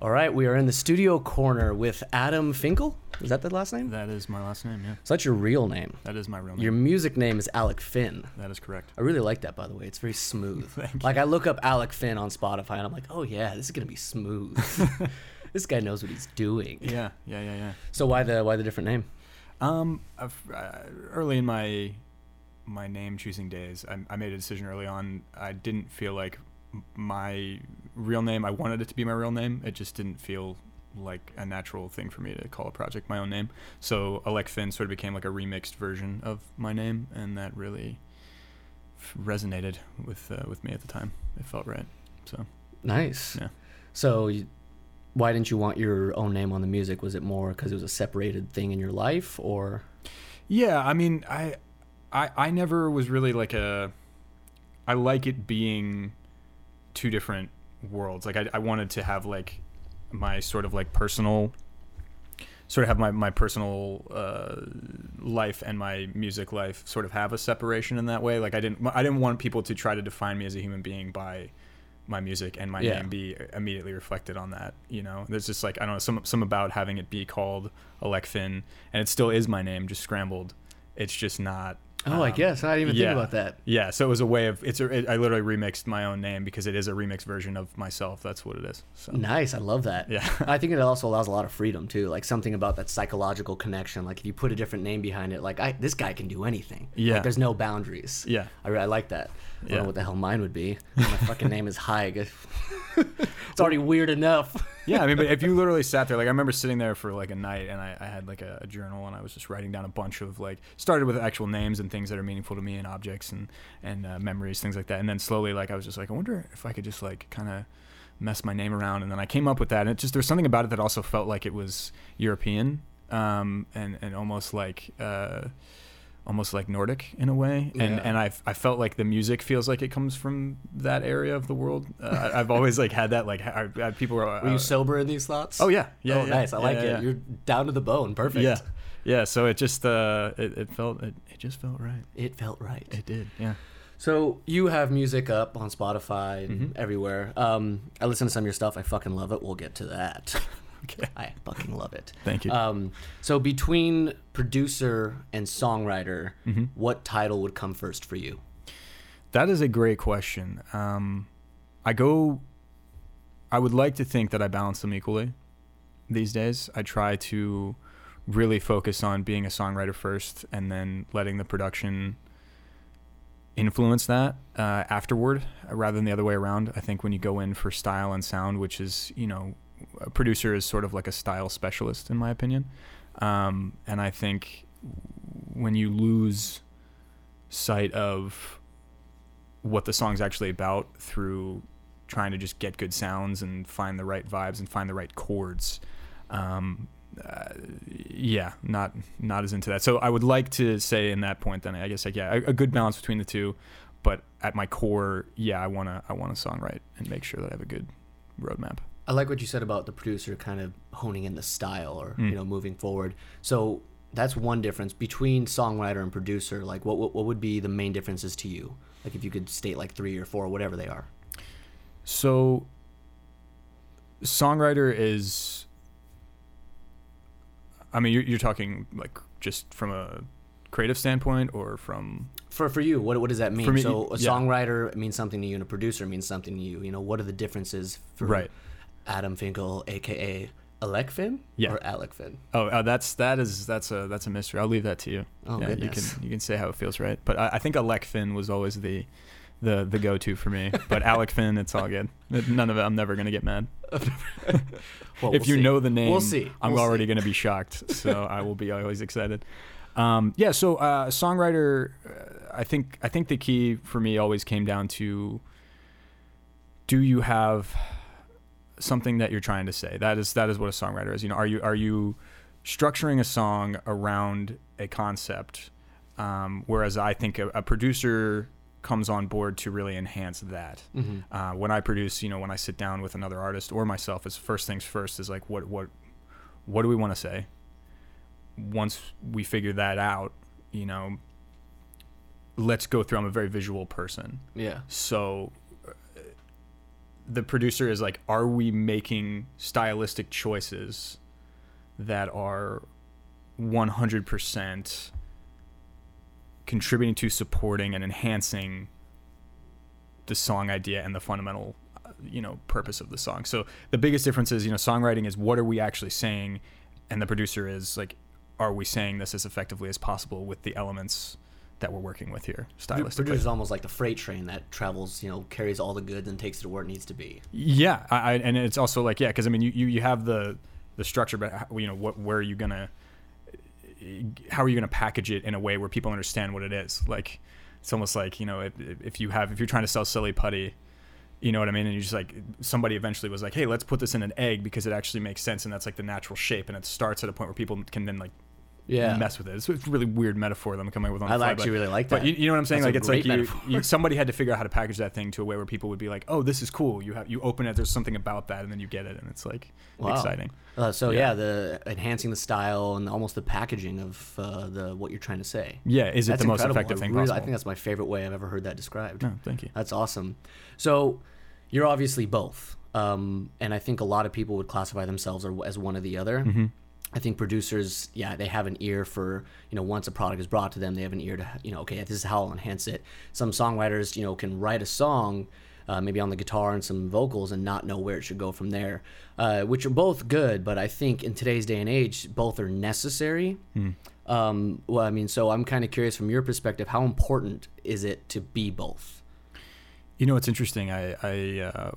All right, we are in the studio corner with Adam Finkel. Is that the last name? That is my last name. Yeah, So that's your real name. that is my real name. Your music name is Alek Fin. that is correct. I really like that, by the way. It's very smooth. Thank like I look up Alek Fin on Spotify, and I'm like, oh yeah, this is gonna be smooth. this guy knows what he's doing. Yeah, yeah, yeah, yeah. So why the why the different name? Um, uh, early in my my name choosing days, I, I made a decision early on. I didn't feel like my real name. I wanted it to be my real name. It just didn't feel like a natural thing for me to call a project my own name. So Alek Fin sort of became like a remixed version of my name, and that really resonated with uh, with me at the time. It felt right. So Nice. Yeah. So you, why didn't you want your own name on the music? Was it more because it was a separated thing in your life, or Yeah, I mean, I, I, I never was really like a. I like it being two different worlds. Like I, I wanted to have like my sort of like personal, sort of have my my personal uh, life and my music life sort of have a separation in that way. Like I didn't I didn't want people to try to define me as a human being by my music and my Yeah. name be immediately reflected on that. You know, there's just like I don't know some some about having it be called Alek Fin, and it still is my name, just scrambled. It's just not. Oh, I um, guess I didn't even yeah. think about that. Yeah, so it was a way of it's. A, it, I literally remixed my own name because it is a remixed version of myself. That's what it is. So Nice, I love that. yeah, I think it also allows a lot of freedom too, like something about that psychological connection. Like if you put a different name behind it, like I, this guy can do anything. Yeah. like, there's no boundaries. yeah. I, I like that. I don't Yeah. know what the hell mine would be. My fucking name is Haig. it's already weird enough. yeah, I mean, but if you literally sat there, like I remember sitting there for like a night, and I, I had like a, a journal, and I was just writing down a bunch of like started with actual names and things that are meaningful to me, and objects and and uh, memories, things like that, and then slowly, like I was just like, I wonder if I could just like kind of mess my name around, and then I came up with that, and it just there's something about it that also felt like it was European, um, and and almost like. Uh, almost like Nordic in a way, and Yeah. and I I felt like the music feels like it comes from that area of the world. Uh, I, I've always like had that like I, I, people were. Were you uh, sober in these thoughts? Oh yeah, yeah. oh, yeah, nice. I yeah, like it. You're down to the bone. Perfect. Yeah, yeah. So it just uh, it, it felt it, it just felt right. It felt right. It did. Yeah. So you have music up on Spotify and Mhm. everywhere. Um, I listen to some of your stuff. I fucking love it. We'll get to that. Okay. I fucking love it. Thank you. Um, so between producer and songwriter, Mhm. what title would come first for you? That is a great question. Um, I go. I would like to think that I balance them equally. These days, I try to really focus on being a songwriter first, and then letting the production influence that uh, afterward, uh, rather than the other way around. I think when you go in for style and sound, which is you know, a producer is sort of like a style specialist in my opinion, um, and I think when you lose sight of what the song's actually about through trying to just get good sounds and find the right vibes and find the right chords. Um, uh, yeah, not not as into that. So I would like to say in that point, then I guess like yeah, a, a good balance between the two. But at my core, yeah, I wanna I wanna songwrite and make sure that I have a good roadmap. I like what you said about the producer kind of honing in the style or Mm. you know moving forward. So that's one difference between songwriter and producer. Like what, what what would be the main differences to you? Like if you could state like three or four, whatever they are. So, songwriter is. I mean, you're, you're talking like just from a creative standpoint, or from For for you, what what does that mean? Me, so a yeah. songwriter means something to you, and a producer means something to you. You know, what are the differences for right. Adam Finkel, aka Alek Fin, Yeah. or Alek Fin? Oh, uh, that's that is that's a that's a mystery. I'll leave that to you. Oh yeah, you goodness. can you can say how it feels, right? But I, I think Alek Fin was always the the the go to for me. But Alek Fin, it's all good. None of it. I'm never gonna get mad. Well, if we'll you see. know the name, We'll see. I'm We'll already see. going to be shocked. So I will be always excited. Um, yeah. So uh, songwriter, uh, I think I think the key for me always came down to: Do you have something that you're trying to say? That is that is what a songwriter is. You know, are you are you structuring a song around a concept? Um, whereas I think a, a producer comes on board to really enhance that Mhm. uh, when I produce, you know, when I sit down with another artist or myself, is first things first is like what what what do we want to say? Once we figure that out, you know, let's go through. I'm a very visual person, Yeah. so the producer is like, are we making stylistic choices that are 100% contributing to supporting and enhancing the song idea and the fundamental you know purpose of the song? So the biggest difference is you know songwriting is what are we actually saying? And the producer is like are we saying this as effectively as possible with the elements that we're working with here stylistically Producer is almost like the freight train that travels, you know, carries all the goods and takes it to where it needs to be. Yeah, I, I, and it's also like yeah, because I mean you, you you have the the structure, but how- you know what where are you gonna how are you gonna package it in a way where people understand what it is? Like it's almost like you know if, if you have if you're trying to sell silly putty. You know what I mean? And you just like somebody eventually was like, "Hey, let's put this in an egg because it actually makes sense, and that's like the natural shape, and it starts at a point where people can then like Yeah. mess with it." It's a really weird metaphor that I'm coming up with on I the fly, actually but- really like that. but you, you know what I'm saying? That's like it's like you, you, somebody had to figure out how to package that thing to a way where people would be like, "Oh, this is cool." You have you open it, there's something about that, and then you get it, and it's like Wow. exciting. Uh, so Yeah. yeah. the enhancing the style and almost the packaging of uh, the what you're trying to say. Yeah, is it That's the most incredible. effective I thing really- possible? I think that's my favorite way I've ever heard that described. no, thank you. That's awesome. So you're obviously both, um, and I think a lot of people would classify themselves as one or the other. Mm-hmm. I think producers, yeah, they have an ear for you know once a product is brought to them, they have an ear to you know okay, this is how I'll enhance it. Some songwriters, you know, can write a song. Uh, maybe on the guitar and some vocals, and not know where it should go from there, uh, which are both good. But I think in today's day and age, both are necessary. Um, well, I mean, so I'm kind of curious from your perspective, how important is it to be both? You know, it's interesting. I, I uh,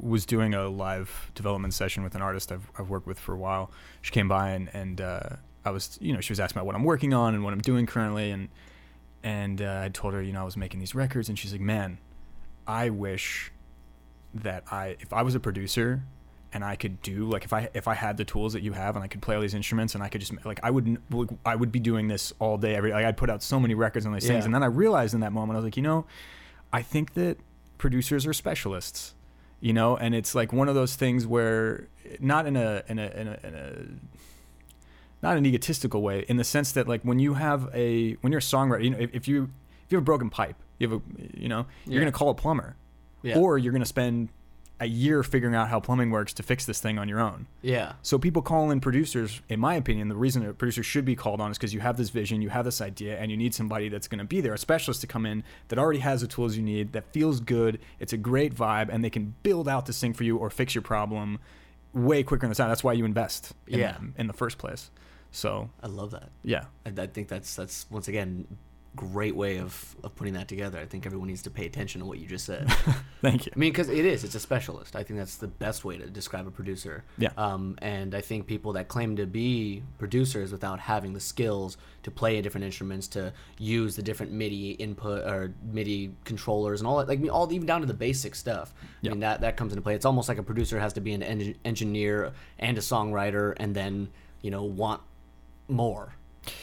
was doing a live development session with an artist I've, I've worked with for a while. She came by and, and uh, I was, you know, she was asking about what I'm working on and what I'm doing currently. And, and uh, I told her, you know, I was making these records. And she's like, man, I wish that I, if I was a producer and I could do like if I if I had the tools that you have and I could play all these instruments and I could just like I would like, I would be doing this all day every like I'd put out so many records on these things Yeah. and then I realized in that moment I was like you know I think that producers are specialists you know and it's like one of those things where not in a in a in a, in a not an egotistical way in the sense that like when you have a when you're a songwriter you know if, if you if you have a broken pipe you have a you know you're Yeah. gonna call a plumber Yeah. or you're gonna spend a year figuring out how plumbing works to fix this thing on your own Yeah. so people call in producers, in my opinion, the reason a producer should be called on is because you have this vision, you have this idea, and you need somebody that's going to be there, a specialist to come in that already has the tools you need, that feels good, it's a great vibe, and they can build out this thing for you or fix your problem way quicker than the time. That's why you invest in Yeah. them in the first place. So I love that. yeah, I, I think that's that's once again great way of, of putting that together. I think everyone needs to pay attention to what you just said. thank you. I mean, because it is, it's a specialist. I think that's the best way to describe a producer. Yeah. Um, and I think people that claim to be producers without having the skills to play different instruments, to use the different MIDI input or MIDI controllers and all that, like I mean, all even down to the basic stuff. Yeah. I mean, that that comes into play. It's almost like a producer has to be an en- engineer and a songwriter, and then you know want more.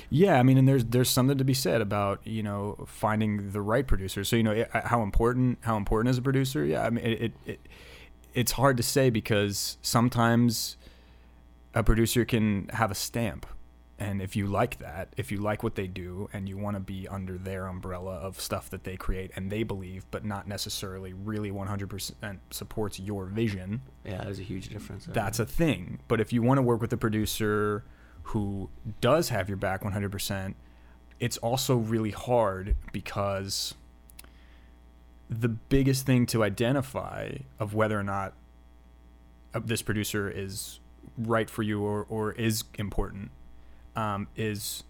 Yeah, I mean, and there's there's something to be said about you know finding the right producer. So you know it, how important how important is a producer? Yeah, I mean it, it, it it's hard to say because sometimes a producer can have a stamp, and if you like that, if you like what they do, and you want to be under their umbrella of stuff that they create and they believe, but not necessarily really 100% supports your vision, Yeah, there's a huge difference. that's a thing. But if you want to work with a producer who does have your back 100%, it's also really hard because the biggest thing to identify of whether or not uh, this producer is right for you or, or is important um, is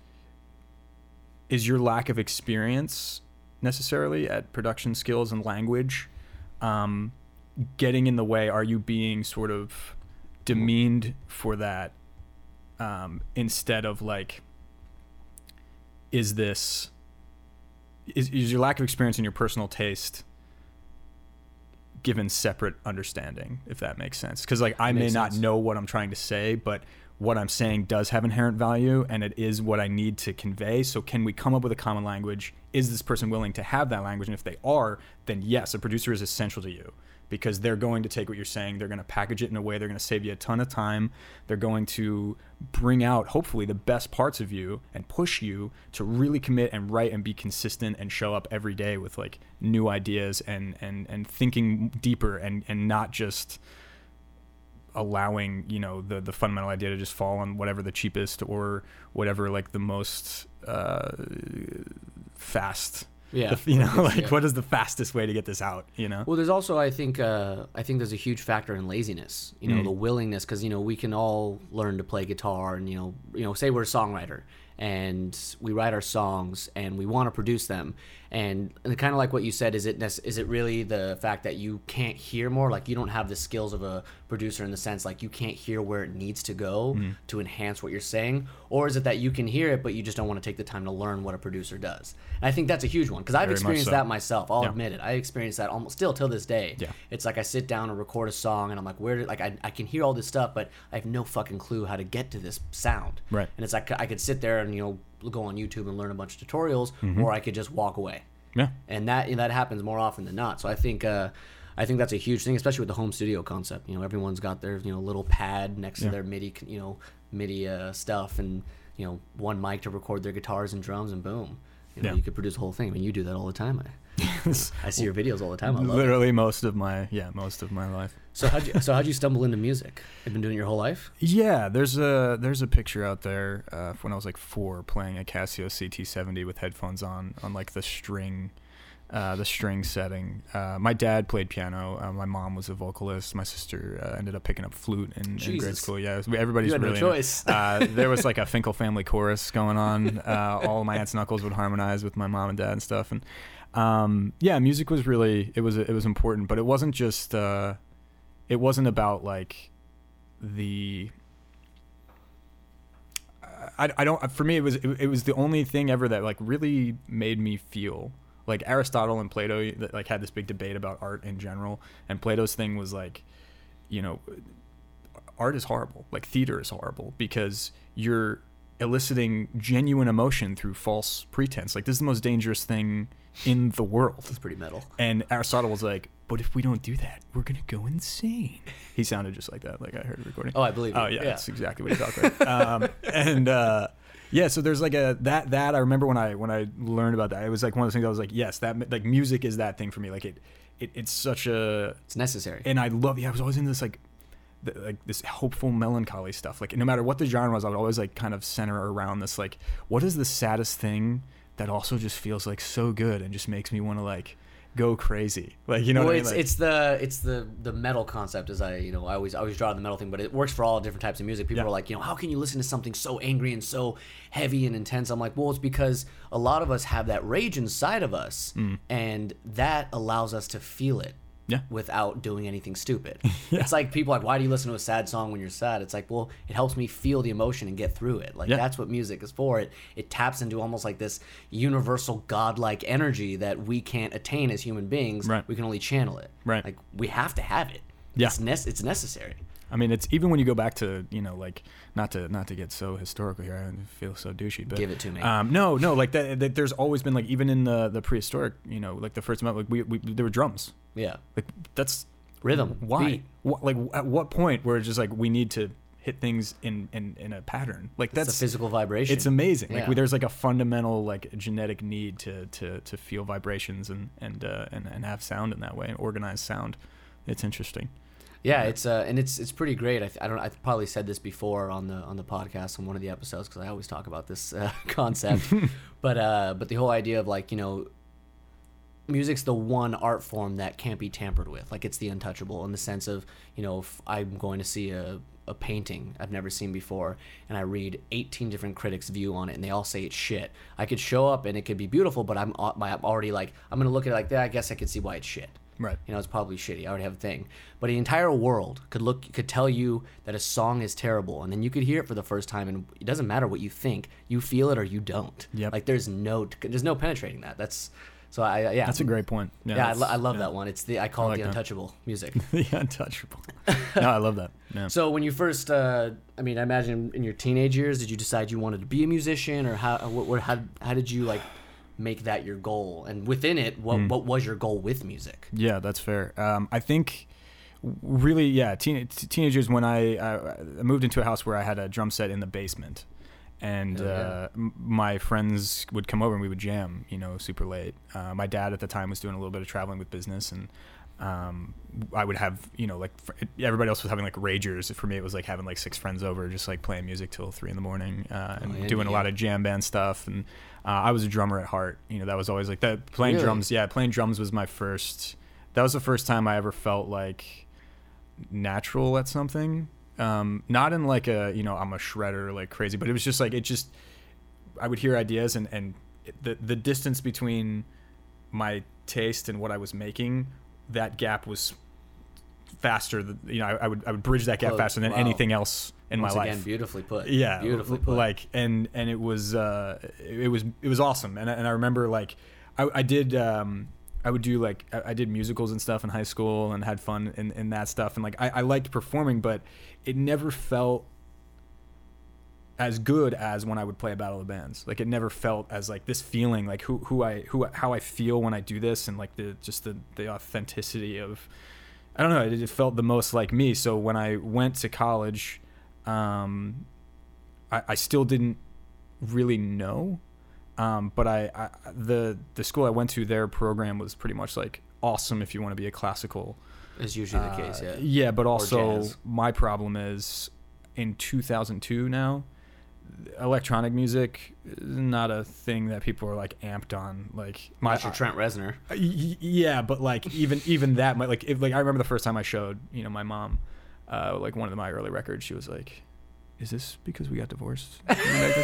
is your lack of experience necessarily at production skills and language um, getting in the way? Are you being sort of demeaned for that um, instead of like, is this is, is your lack of experience and your personal taste given separate understanding if that makes sense? Because like i may not sense. know what i'm trying to say but what i'm saying does have inherent value and it is what i need to convey. So can we come up with a common language? Is this person willing to have that language? And if they are then yes a producer is essential to you because they're going to take what you're saying, they're going to package it in a way they're going to save you a ton of time. They're going to bring out hopefully the best parts of you and push you to really commit and write and be consistent and show up every day with like new ideas and and and thinking deeper and and not just allowing you know the the fundamental idea to just fall on whatever the cheapest or whatever like the most uh, fast Yeah. the- you know like Yeah. what is the fastest way to get this out you know Well, there's also I think uh, I think there's a huge factor in laziness. You know, Mm. the willingness because you know we can all learn to play guitar and you know you know say we're a songwriter and we write our songs and we want to produce them and, and kind of like what you said is it is it really the fact that you can't hear more like you don't have the skills of a producer in the sense like you can't hear where it needs to go Mm. to enhance what you're saying or is it that you can hear it but you just don't want to take the time to learn what a producer does and I think that's a huge one because I've Very experienced so. that myself I'll Yeah. admit it I experienced that almost still till this day Yeah. it's like I sit down and record a song, and I'm like, where did like I, I can hear all this stuff, but I have no fucking clue how to get to this sound. Right. And it's like I could sit there and you know go on YouTube and learn a bunch of tutorials, Mm-hmm. or I could just walk away. yeah And that that happens more often than not. So I think uh, I think that's a huge thing, especially with the home studio concept. You know, everyone's got their you know little pad next Yeah. to their MIDI you know MIDI uh, stuff, and you know one mic to record their guitars and drums, and boom. You know, Yeah. you could produce a whole thing. I mean, you do that all the time. I, I see your videos all the time. I love it. literally most of my yeah most of my life So how'd you so how'd you stumble into music? You've been doing it your whole life? Yeah, there's a there's a picture out there uh, when I was like four, playing a Casio CT70 with headphones on on like the string, uh, the string setting. Uh, my dad played piano. Uh, my mom was a vocalist. My sister uh, ended up picking up flute in, in grade school. Yeah, was- everybody's You had no really choice. uh, there was like a Finkel family chorus going on. Uh, all my aunts and uncles would harmonize with my mom and dad and stuff. And um, yeah, music was really it was it was important, but it wasn't just uh, it wasn't about like the. I, I don't for me it was it, it was the only thing ever that like really made me feel like Aristotle and Plato that like had this big debate about art in general and Plato's thing was like you know art is horrible. Like theater is horrible because you're eliciting genuine emotion through false pretense. Like this is the most dangerous thing in the world. It's pretty metal. And Aristotle was like, "But if we don't do that, we're gonna go insane." He sounded just like that. Like I heard a recording. Oh, I believe. Oh yeah, Yeah. that's exactly what he talked like. um, and uh, yeah, so there's like a that that I remember when I when I learned about that, it was like one of those things I was like, yes, that like music is that thing for me. Like it, it it's such a It's necessary. and I love. Yeah, I was always into this like, the, like this hopeful melancholy stuff. Like no matter what the genre was, I would always like kind of center around this like, what is the saddest thing that also just feels like so good and just makes me want to like go crazy. Like you know well, what I mean? it's Like, it's the it's the the metal concept as I you know I always I always draw the metal thing, but it works for all different types of music. People Yeah. are like, you know, how can you listen to something so angry and so heavy and intense? I'm like, well, it's because a lot of us have that rage inside of us, mm. and that allows us to feel it. Yeah. Without doing anything stupid. It's like people like, why do you listen to a sad song when you're sad? It's like, well, it helps me feel the emotion and get through it. Like Yeah. that's what music is for. It it taps into almost like this universal godlike energy that we can't attain as human beings. Right. We can only channel it. Right. Like we have to have it. Yeah. It's nec- it's necessary. I mean, it's even when you go back to you know like not to not to get so historical here. I feel so douchey, but Give it to me. Um, no, no, like that, that. There's always been like even in the the prehistoric, you know, like the first amount, like we, we there were drums. Yeah. Like that's Rhythm. why what, like at what point where it's just like we need to hit things in in, in a pattern like It's that's a physical vibration. it's amazing like we, there's like a fundamental like genetic need to to to feel vibrations and and uh, and, and have sound in that way and organize sound it's interesting Yeah, it's uh, and it's it's pretty great. I, I don't. I probably said this before on the on the podcast on one of the episodes because I always talk about this uh, concept. but uh, but the whole idea of like you know, music's the one art form that can't be tampered with. Like it's the untouchable in the sense of you know, if I'm going to see a a painting I've never seen before, and I read 18 different critics' view on it, and they all say it's shit. I could show up and it could be beautiful, but I'm, al- I'm already like, I'm gonna look at it like that. I guess I could see why it's shit right you know, it's probably shitty. I already have a thing. But the entire world could look could tell you that a song is terrible, and then you could hear it for the first time, and it doesn't matter what you think, you feel it or you don't. Yep. Like there's no there's no penetrating that. That's so I yeah. that's a great point yeah, yeah, I, lo- I love yeah. that one. It's the I call I it the like that. untouchable music. the untouchable no i love that yeah so when you first, uh, I mean, I imagine in your teenage years, did you decide you wanted to be a musician, or how what how how did you like make that your goal? And within it, what Hmm. what was your goal with music? Yeah, that's fair. Um, I think really, yeah, teen, teenagers when I, I moved into a house where I had a drum set in the basement, and yeah. uh, my friends would come over and we would jam, you know, super late. Uh, my dad at the time was doing a little bit of traveling with business, and um, I would have, you know, like everybody else was having like ragers. For me, it was like having like six friends over, just like playing music till three in the morning, uh, and Oh, yeah, doing a lot of jam band stuff. And uh, I was a drummer at heart. You know, that was always like that. Playing Really? drums, yeah, playing drums was my first. That was the first time I ever felt like natural at something. Um, not in like a you know I'm a shredder like crazy, but it was just like it just I would hear ideas and and the the distance between my taste and what I was making, that gap was faster. You know, I, I would I would bridge that gap Oh, faster than wow. anything else in Once my again, life. beautifully put. Yeah, beautifully put. Like and and it was uh it was it was awesome. And I, and I remember like I, I did um I would do like I, I did musicals and stuff in high school and had fun in, in that stuff and like I, I liked performing, but it never felt as good as when I would play a battle of bands. Like it never felt as like this feeling like who who I who how I feel when I do this and like the just the the authenticity of I don't know, it, it felt the most like me. So when I went to college, um I, I still didn't really know. Um, but I, I the the school I went to, their program was pretty much like awesome if you want to be a classical is usually the case. uh, Yeah. but also my problem is in 2002 now, electronic music is not a thing that people are like amped on. Like my That's your Trent Reznor. uh, y- yeah, but like even even that, my, like if, like I remember the first time I showed you know my mom, uh, like one of my early records, she was like. Is this because we got divorced?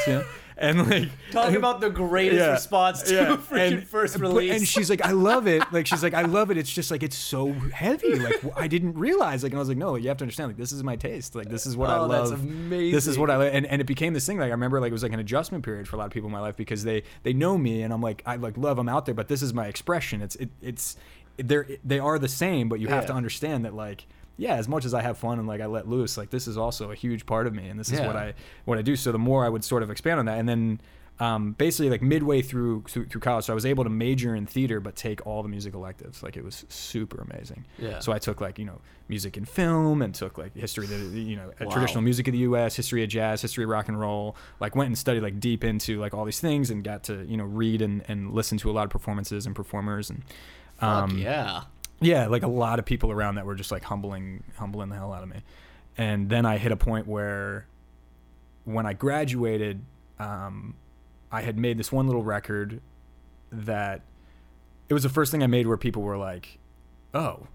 Yeah? And like Talk about the greatest Yeah, response to yeah, a freaking first but- release. and she's like, I love it. Like she's like, I love it. It's just like it's so heavy. Like I didn't realize. Like and I was like, no, you have to understand. Like this is my taste. Like this is what I oh, love. that's amazing. This is what I like, and, and it became this thing. Like I remember, like it was like an adjustment period for a lot of people in my life because they they know me, and I'm like I like love them out there, but this is my expression. It's it, it's they're they are the same, but you have to understand that like yeah, as much as I have fun and like I let loose, like this is also a huge part of me, and this is what I what I do. So the more I would sort of expand on that, and then um, basically like midway through, through through college, so I was able to major in theater but take all the music electives. Like it was super amazing. Yeah. So I took like you know music and film, and took like history of the you know Wow. traditional music of the U.S., history of jazz, history of rock and roll. Like went and studied like deep into like all these things, and got to you know read and and listen to a lot of performances and performers and. Um, yeah. Yeah, like a lot of people around that were just like humbling, humbling the hell out of me. And then I hit a point where, when I graduated, um, I had made this one little record that it was the first thing I made where people were like, "Oh,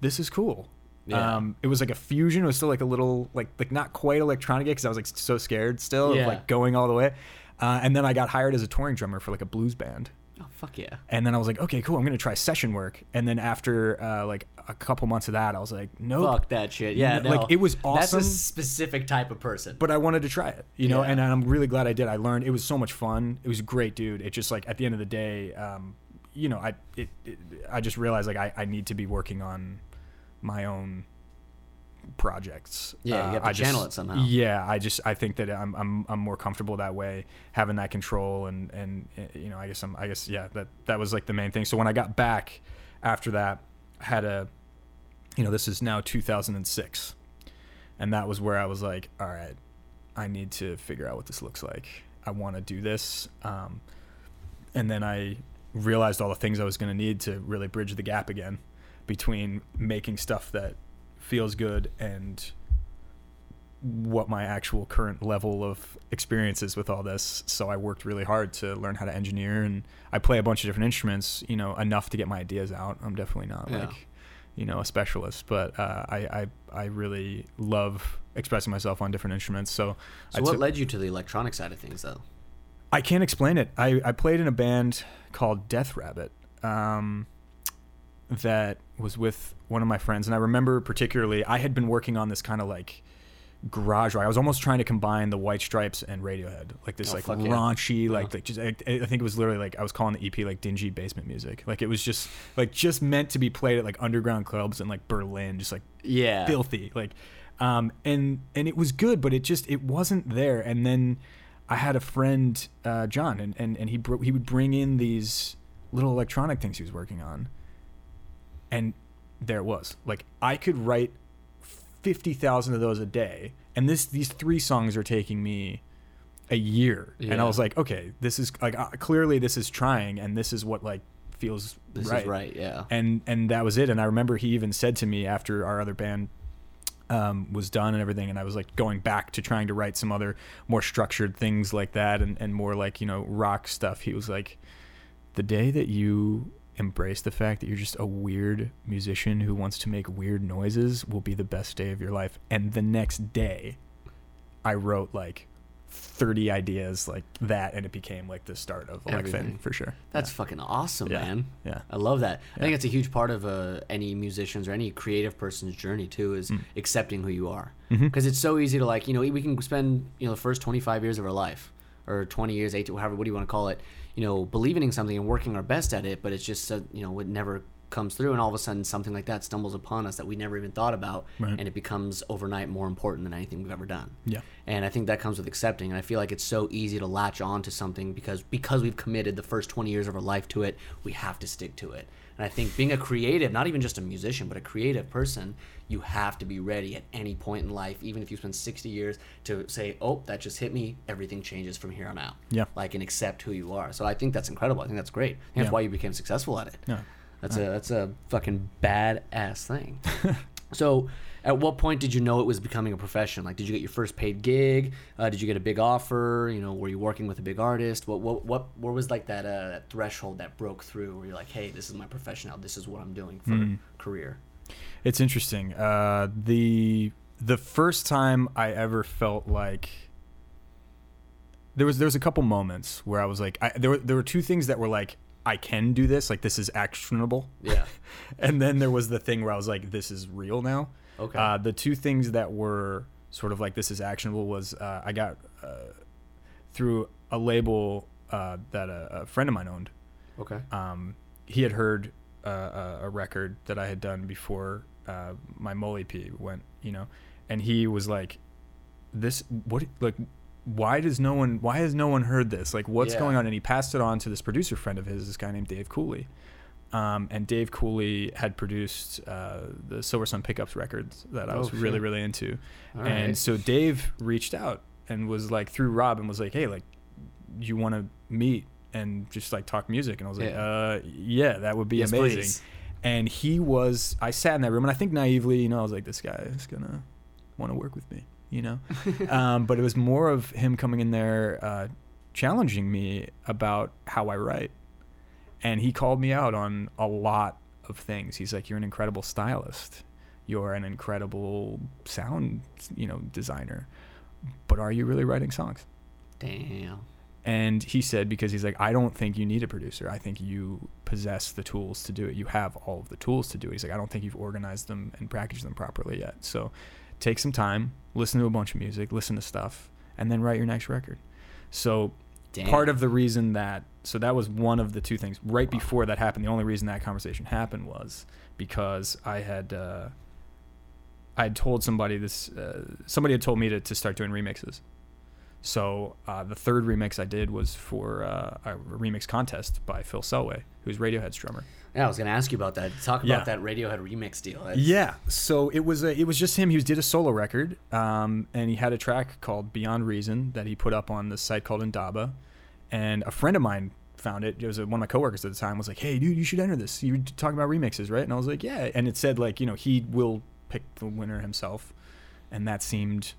this is cool." Yeah. Um, it was like a fusion. It was still like a little like like not quite electronic because I was like so scared still Yeah. of like going all the way. Uh, and then I got hired as a touring drummer for like a blues band. Oh fuck yeah. And then I was like, okay, cool. I'm gonna try session work. And then after uh, like a couple months of that, I was like, nope. Fuck that shit. Yeah, No, no. like, it was awesome. That's a specific type of person. But I wanted to try it, you know. Yeah. And I'm really glad I did. I learned. It was so much fun. It was great, dude. It just like at the end of the day, um, you know, I it, it I just realized like I, I need to be working on my own projects. Yeah, you Uh, have to I just- channel it somehow. Yeah, I just I think that I'm I'm I'm more comfortable that way, having that control and and uh, you know I guess I'm I guess yeah that that was like the main thing. So when I got back after that, I had a you know this is now 2006, and that was where I was like, all right, I need to figure out what this looks like. I want to do this, um, and then I realized all the things I was going to need to really bridge the gap again between making stuff that feels good and what my actual current level of experience is with all this. So I worked really hard to learn how to engineer and I play a bunch of different instruments, you know, enough to get my ideas out. I'm definitely not Yeah. like, you know, a specialist, but uh, I, I I really love expressing myself on different instruments. So, so what took- led you to the electronic side of things though? I can't explain it. I, I played in a band called Death Rabbit um, that was with one of my friends. And I remember particularly, I had been working on this kind of like garage rock. I was almost trying to combine the White Stripes and Radiohead, like this Oh, like fuck yeah. raunchy, like, Uh-huh. like just I, I think it was literally like I was calling the EP like dingy basement music. Like it was just like just meant to be played at like underground clubs in like Berlin, just like Yeah. filthy like um and and it was good but it just it wasn't there and then I had a friend, uh, John, and and and he bro- he would bring in these little electronic things he was working on, and there it was. Like I could write fifty thousand of those a day, and this these three songs are taking me a year, and I was like, okay, this is like uh, clearly this is trying, and this is what like feels This right is right. Yeah. and and that was it and i remember he even said to me after our other band um, was done and everything and i was like going back to trying to write some other more structured things like that and, and more like you know rock stuff he was like the day that you embrace the fact that you're just a weird musician who wants to make weird noises will be the best day of your life and the next day i wrote like 30 ideas like that and it became like the start of. Fin for sure That's fucking awesome, Yeah. man. yeah I love that. I think it's a huge part of uh, any musician's or any creative person's journey too is Mm. accepting who you are. Because it's so easy to like, you know, we can spend you know the first 25 years of our life or 20 years, 18, however, what do you want to call it? You know, believing in something and working our best at it, but it's just uh, you know it never comes through, and all of a sudden something like that stumbles upon us that we never even thought about, Right. and it becomes overnight more important than anything we've ever done. yeah And I think that comes with accepting. And I feel like it's so easy to latch on to something because because we've committed the first 20 years of our life to it, we have to stick to it. And I think being a creative, not even just a musician, but a creative person, you have to be ready at any point in life, even if you spend 60 years, to say, oh, that just hit me. Everything changes from here on out. Yeah. Like, and accept who you are. So I think that's incredible. I think that's great. Think that's Yeah. why you became successful at it. Yeah. That's a that's a fucking badass thing. so, at what point did you know it was becoming a profession? Like, did you get your first paid gig? Uh, did you get a big offer? You know, were you working with a big artist? What what what where was like that uh, that threshold that broke through where you're like, hey, this is my profession now. This is what I'm doing for Mm. career. It's interesting. Uh, the the first time I ever felt like there was there was a couple moments where I was like, I, there were there were two things that were like, I can do this, like this is actionable, Yeah. and then there was the thing where I was like, this is real now. Okay. Uh, the two things that were sort of like this is actionable was uh, I got uh, through a label uh, that a, a friend of mine owned okay. um, he had heard uh, a, a record that I had done before uh, my Molly EP went, you know, and he was like, "This what like." Why does no one? Why has no one heard this? Like, what's Yeah. going on? And he passed it on to this producer friend of his, this guy named Dave Cooley. Um, and Dave Cooley had produced uh, the Silver Sun Pickups records that I Oh, was really, shit. really into. All and right. so Dave reached out and was like through Rob and was like, "Hey, like, you want to meet and just like talk music?" And I was like, Yeah. "Uh, yeah, that would be Yes, amazing." please. And he was. I sat in that room and I think naively, you know, I was like, "This guy is gonna want to work with me," you know. um, but it was more of him coming in there, uh, challenging me about how I write, and he called me out on a lot of things. He's like, "You're an incredible stylist. You're an incredible sound, you know, designer. But are you really writing songs?" Damn. And he said, because he's like, I don't think you need a producer. I think you possess the tools to do it. You have all of the tools to do it. He's like, I don't think you've organized them and packaged them properly yet. So take some time, listen to a bunch of music, listen to stuff, and then write your next record. So Damn. part of the reason that so that was one of the two things right before that happened the only reason that conversation happened was because i had uh i had told somebody this uh, somebody had told me to, to start doing remixes so uh, the third remix i did was for uh, a remix contest by phil selway who's radiohead's drummer Yeah, I was gonna ask you about that. Talk about Yeah. that Radiohead remix deal. That's- yeah so it was a, it was just him he was, did a solo record um, and he had a track called beyond reason that he put up on this site called indaba and a friend of mine found it it was one of my coworkers at the time was like hey dude you should enter this you were talking about remixes right and i was like yeah and it said like you know he will pick the winner himself and that seemed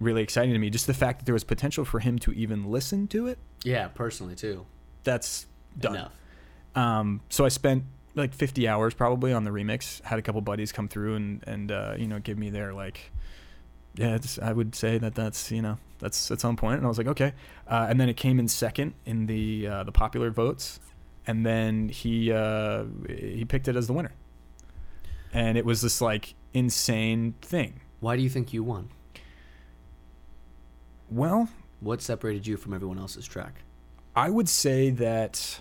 really exciting to me just the fact that there was potential for him to even listen to it Yeah, personally too. that's done Enough. um, so I spent like 50 hours probably on the remix. Had a couple buddies come through and and uh, you know give me their like, yeah, it's, I would say that that's you know that's that's on point. And I was like, okay. Uh, and then it came in second in the uh, the popular votes, and then he uh, he picked it as the winner. And it was this like insane thing. Why do you think you won? Well, What separated you from everyone else's track? I would say that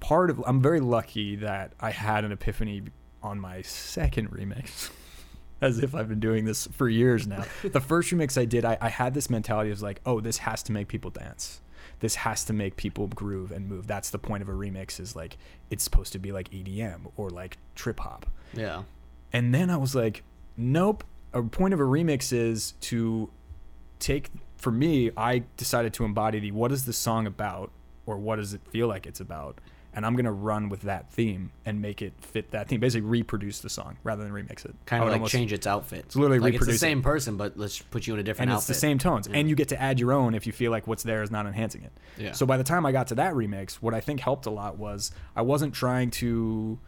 part of I'm very lucky that I had an epiphany on my second remix. as if I've been doing this for years now. the first remix I did, I, I had this mentality of like, oh, this has to make people dance. This has to make people groove and move. That's the point of a remix. Is like it's supposed to be like EDM or like trip hop. Yeah. And then I was like, nope. A point of a remix is to take. For me, I decided to embody the what is the song about, or what does it feel like it's about, and I'm gonna run with that theme and make it fit that theme. Basically, reproduce the song rather than remix it. Kind of like almost- change its outfit. It's literally like it's the same person, but let's put you in a different and outfit. it's the same tones, Yeah. and you get to add your own if you feel like what's there is not enhancing it. Yeah. So by the time I got to that remix, what I think helped a lot was I wasn't trying to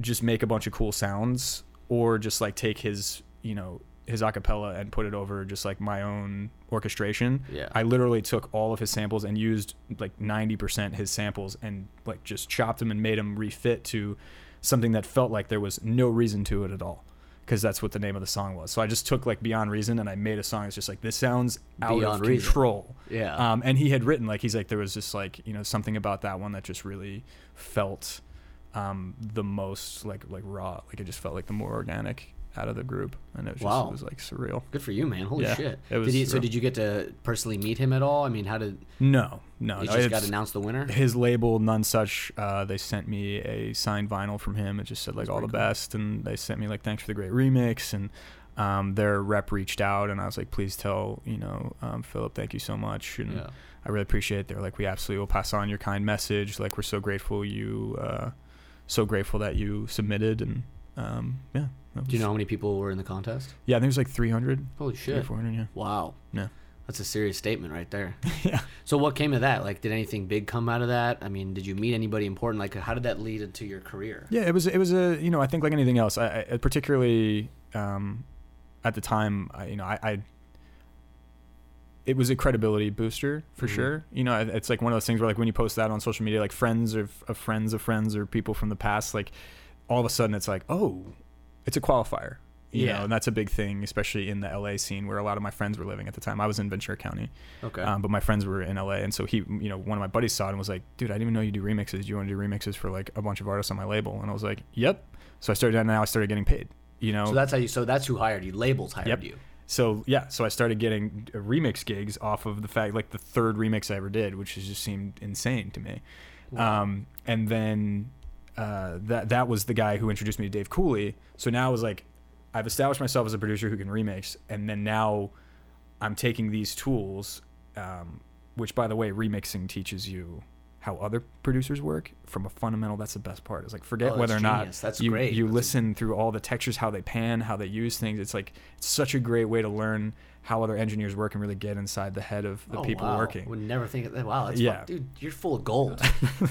just make a bunch of cool sounds or just like take his, you know, his acapella and put it over just like my own orchestration. Yeah. I literally took all of his samples and used like 90% his samples and like just chopped them and made them refit to something that felt like there was no reason to it at all. Because that's what the name of the song was. So I just took like Beyond Reason and I made a song It's just like this sounds out Beyond of Reason. control. Yeah. Um, and he had written like he's like there was just like you know something about that one that just really felt um, the most like like raw. Like it just felt like the more organic out of the group, and it was just Wow. it was like surreal. Good for you, man. Holy Yeah, shit. it was did he, so did you get to personally meet him at all? I mean, how did No, no, he no. just got announced the winner? his label Nonesuch uh, they sent me a signed vinyl from him it just said like That's all the cool. best and they sent me like thanks for the great remix and um, their rep reached out and i was like please tell you know um, philip thank you so much and Yeah. i really appreciate it they're like we absolutely will pass on your kind message like we're so grateful you uh, so grateful that you submitted and um, yeah Do you know how many people were in the contest? yeah i think it was like 300 Holy shit. 400 yeah Wow. Yeah. That's a serious statement right there. yeah So what came of that? Like, did anything big come out of that? I mean, did you meet anybody important? Like, how did that lead into your career? Yeah, it was it was a you know I think like anything else, I, I particularly um, at the time, I, you know, I, I it was a credibility booster for Mhm. sure. You know, it's like one of those things where like when you post that on social media, like friends of, of friends of friends or people from the past, like all of a sudden it's like, oh, it's a qualifier. You Yeah. know, and that's a big thing, especially in the LA scene where a lot of my friends were living at the time. I was in Ventura County, Okay. um, but my friends were in LA, and so he, you know, one of my buddies saw it and was like, "Dude, I didn't even know you do remixes. Do you want to do remixes for like a bunch of artists on my label?" And I was like, "Yep." So I started, and now I started getting paid. You know, so that's how you. So that's who hired you. Labels hired Yep. you. so yeah, so I started getting uh, remix gigs off of the fact, like the third remix I ever did, which just seemed insane to me. Wow. Um, and then uh, that that was the guy who introduced me to Dave Cooley. So now I was like, I've established myself as a producer who can remix, and then now I'm taking these tools, um, which by the way, remixing teaches you how other producers work from a fundamental. That's the best part. Is like forget Oh, whether or not. That's you great. you That's a- listen through all the textures, how they pan, how they use things. It's like it's such a great way to learn how other engineers work and really get inside the head of the Oh, people wow. working. Would never think of that. Wow. That's Yeah. dude, you're full of gold.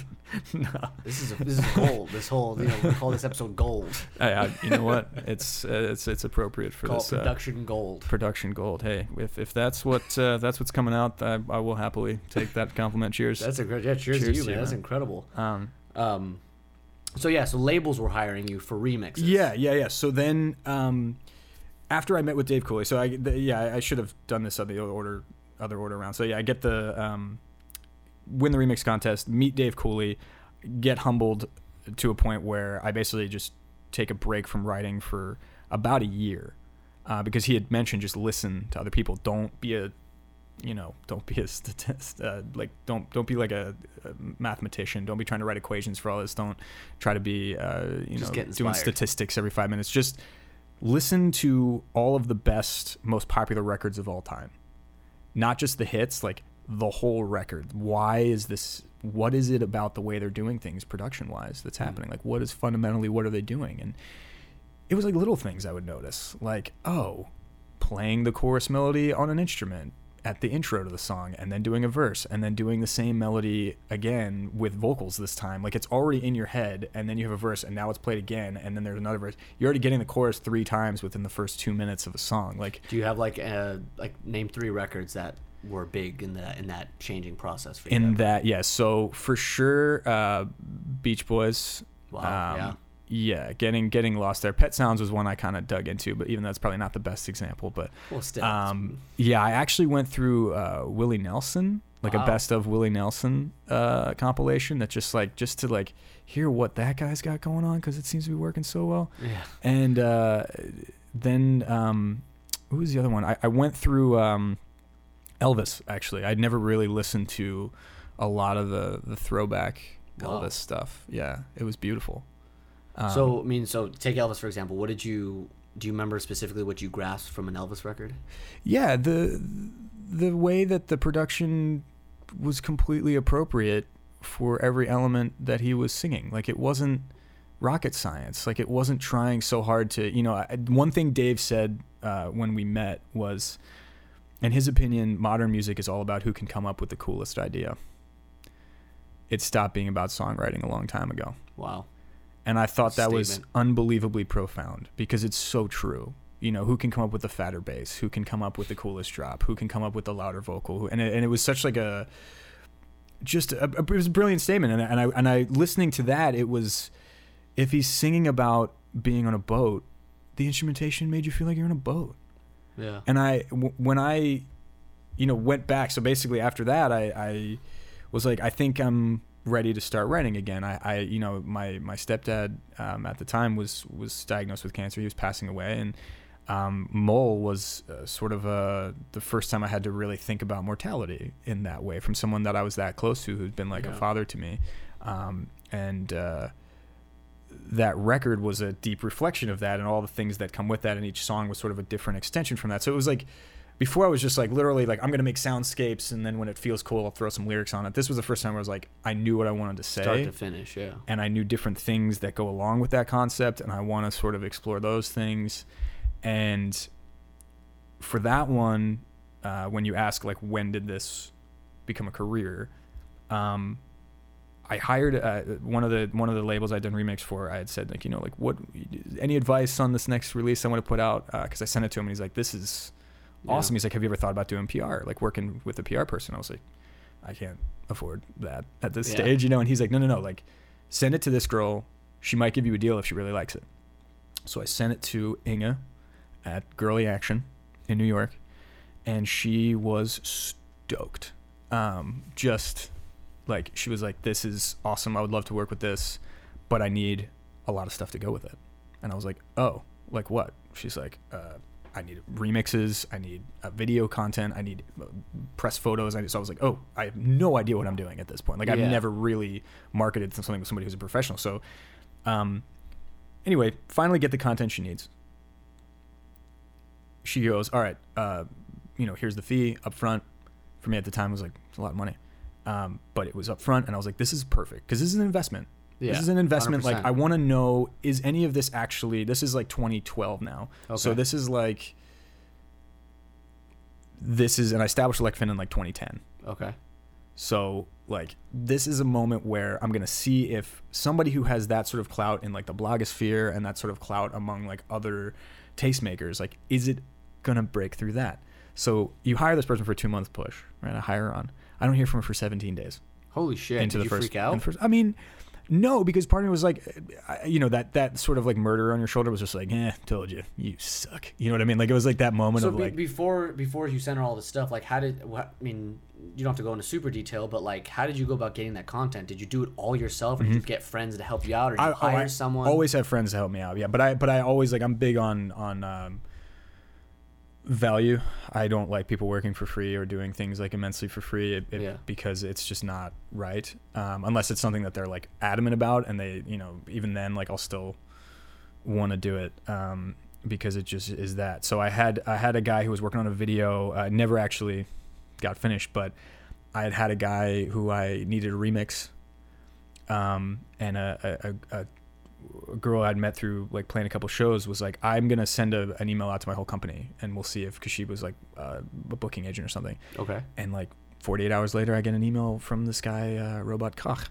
no. This is this is gold. This whole you know we call this episode gold. I, I, you know what? It's uh, it's it's appropriate for Call this uh, production gold. production gold. Hey, if if that's what uh, that's what's coming out, I, I will happily take that compliment. Cheers. That's a great. Yeah, cheers, Cheers to you, man. you, That's incredible. um, Um, so yeah, so labels were hiring you for remixes. yeah, yeah, yeah. So then, um, after I met with Dave Cooley, so I the, yeah, I- should have done this other order other order around. So yeah, I get the um, win the remix contest, meet Dave Cooley, get humbled to a point where I basically just take a break from writing for about a year uh, because he had mentioned just listen to other people. Don't be a you know, don't be a statist. Uh, like, don't don't be like a, a mathematician. Don't be trying to write equations for all this. Don't try to be, uh, you Just know, doing statistics every five minutes. Just listen to all of the best, most popular records of all time. Not just the hits, like the whole record. Why is this? What is it about the way they're doing things, production wise, that's hmm. happening? Like, what is fundamentally what are they doing? And it was like little things I would notice, like oh, playing the chorus melody on an instrument at the intro to the song and then doing a verse and then doing the same melody again with vocals this time. Like it's already in your head and then you have a verse and now it's played again and then there's another verse. You're already getting the chorus three times within the first two minutes of a song. Like Do you have like uh like name three records that were big in that in that changing process for you? in that yeah. So for sure uh beach boys. Wow, um, yeah. Yeah getting getting lost there pet sounds was one i kind of dug into but even that's probably not the best example but well, Um, yeah, I actually went through uh, Willie Nelson, like Wow. a best of Willie Nelson uh, compilation. That just like just to like hear what that guy's got going on because it seems to be working so well. yeah. And uh, then um, who was the other one? I, I went through um, Elvis. Actually, I'd never really listened to a lot of the the throwback Wow. Elvis stuff. Yeah, it was beautiful. Um, so I mean, so take Elvis for example. What did you do? You remember specifically what you grasped from an Elvis record? yeah, the the way that the production was completely appropriate for every element that he was singing. Like it wasn't rocket science. Like it wasn't trying so hard to, you know, I, one thing Dave said uh, when we met was, in his opinion, modern music is all about who can come up with the coolest idea. It stopped being about songwriting a long time ago. Wow. And I thought that was unbelievably profound because it's so true. You know, who can come up with the fatter bass? Who can come up with the coolest drop? Who can come up with the louder vocal? And it, and it was such like a just a, it was a brilliant statement. And I, and I and I listening to that, it was if he's singing about being on a boat, the instrumentation made you feel like you're on a boat. Yeah. And I, w- when I, you know, went back. So basically, after that, I, I was like, I think I'm ready to start writing again. I, I you know, my my stepdad um, at the time was was diagnosed with cancer. He was passing away, and um, Mole was uh, sort of uh, the first time I had to really think about mortality in that way from someone that I was that close to, who'd been like Yeah. a father to me, um, and. Uh, that record was a deep reflection of that and all the things that come with that and each song was sort of a different extension from that so it was like before i was just like literally like i'm gonna make soundscapes and then when it feels cool i'll throw some lyrics on it this was the first time where i was like i knew what i wanted to say Start to finish. Yeah. and i knew different things that go along with that concept and i want to sort of explore those things and for that one uh, when you ask like when did this become a career um, I hired uh, one of the one of the labels I'd done remix for. I had said like you know like what any advice on this next release I want to put out because I sent it to him and he's like this is awesome. Yeah. He's like have you ever thought about doing PR like working with a PR person? I was like I can't afford that at this Yeah. stage you know and he's like no no no like send it to this girl. She might give you a deal if she really likes it. So I sent it to Inga at Girlie Action in New York, and she was stoked. Um, just like she was like, "This is awesome. I would love to work with this, but I need a lot of stuff to go with it." And I was like, "Oh, like what?" She's like, uh, "I need remixes. I need uh, video content. I need uh, press photos." I, so I was like, "Oh, I have no idea what I'm doing at this point. Like I've Yeah. never really marketed something with somebody who's a professional." So, um, anyway, finally get the content she needs. She goes, "All right, uh, you know, here's the fee up front." For me at the time, it was like it's a lot of money, um, but it was up front, and I was like, "This is perfect because this is an investment. Yeah. this is an investment. Like 100%. I want to know is any of this actually? This is like 2012 now, so this is like." This is, and I established Alek Fin in like 2010. Okay. So like this is a moment where I'm gonna see if somebody who has that sort of clout in like the blogosphere and that sort of clout among like other tastemakers, like is it gonna break through that? So you hire this person for a two month push, right? I hire her on. I don't hear from her for 17 days Holy shit! into Did the you first. freak out? first- I mean, no, because part of me was like, you know, that that sort of like murder on your shoulder was just like, eh, told you, you suck. You know what I mean? Like it was like that moment so of be- like, before before you sent her all this stuff, like how did what, I mean? You don't have to go into super detail, but like, how did you go about getting that content? Did you do it all yourself, or did you get friends to help you out, or did you Mm-hmm. I, hire oh, I someone? Always have friends to help me out. Yeah, but I but I always like I'm big on on um, value. I don't like people working for free or doing things like immensely for free it, it- Yeah. because it's just not right. Um, unless it's something that they're like adamant about, and they you know even then like I'll still want to do it. Um, because it just is that. So I had I had a guy who was working on a video, uh, never actually got finished, but I had had a guy who I needed a remix, um, and a, a, a, a girl I'd met through like playing a couple shows was like, I'm gonna send a, an email out to my whole company, and we'll see if because she was like uh, a booking agent or something, okay. and like 48 hours later, I get an email from this guy, uh, Robot Koch,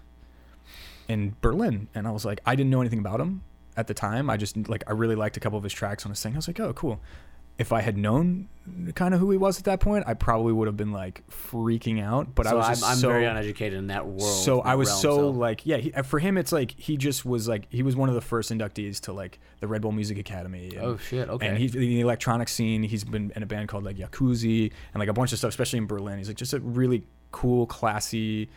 in Berlin, and I was like, I didn't know anything about him at the time. I just like I really liked a couple of his tracks on his thing. I was like, oh, cool. If I had known kind of who he was at that point, I probably would have been like freaking out. But I so was I'm, I'm so very uneducated in that world. so that I was realm, so like yeah he, for him it's like he just was like he was one of the first inductees to like the Red Bull Music Academy and, Oh shit! Okay. and he's in the electronic scene he's been in a band called like Jahcoozi and like a bunch of stuff especially in Berlin he's like just a really cool classy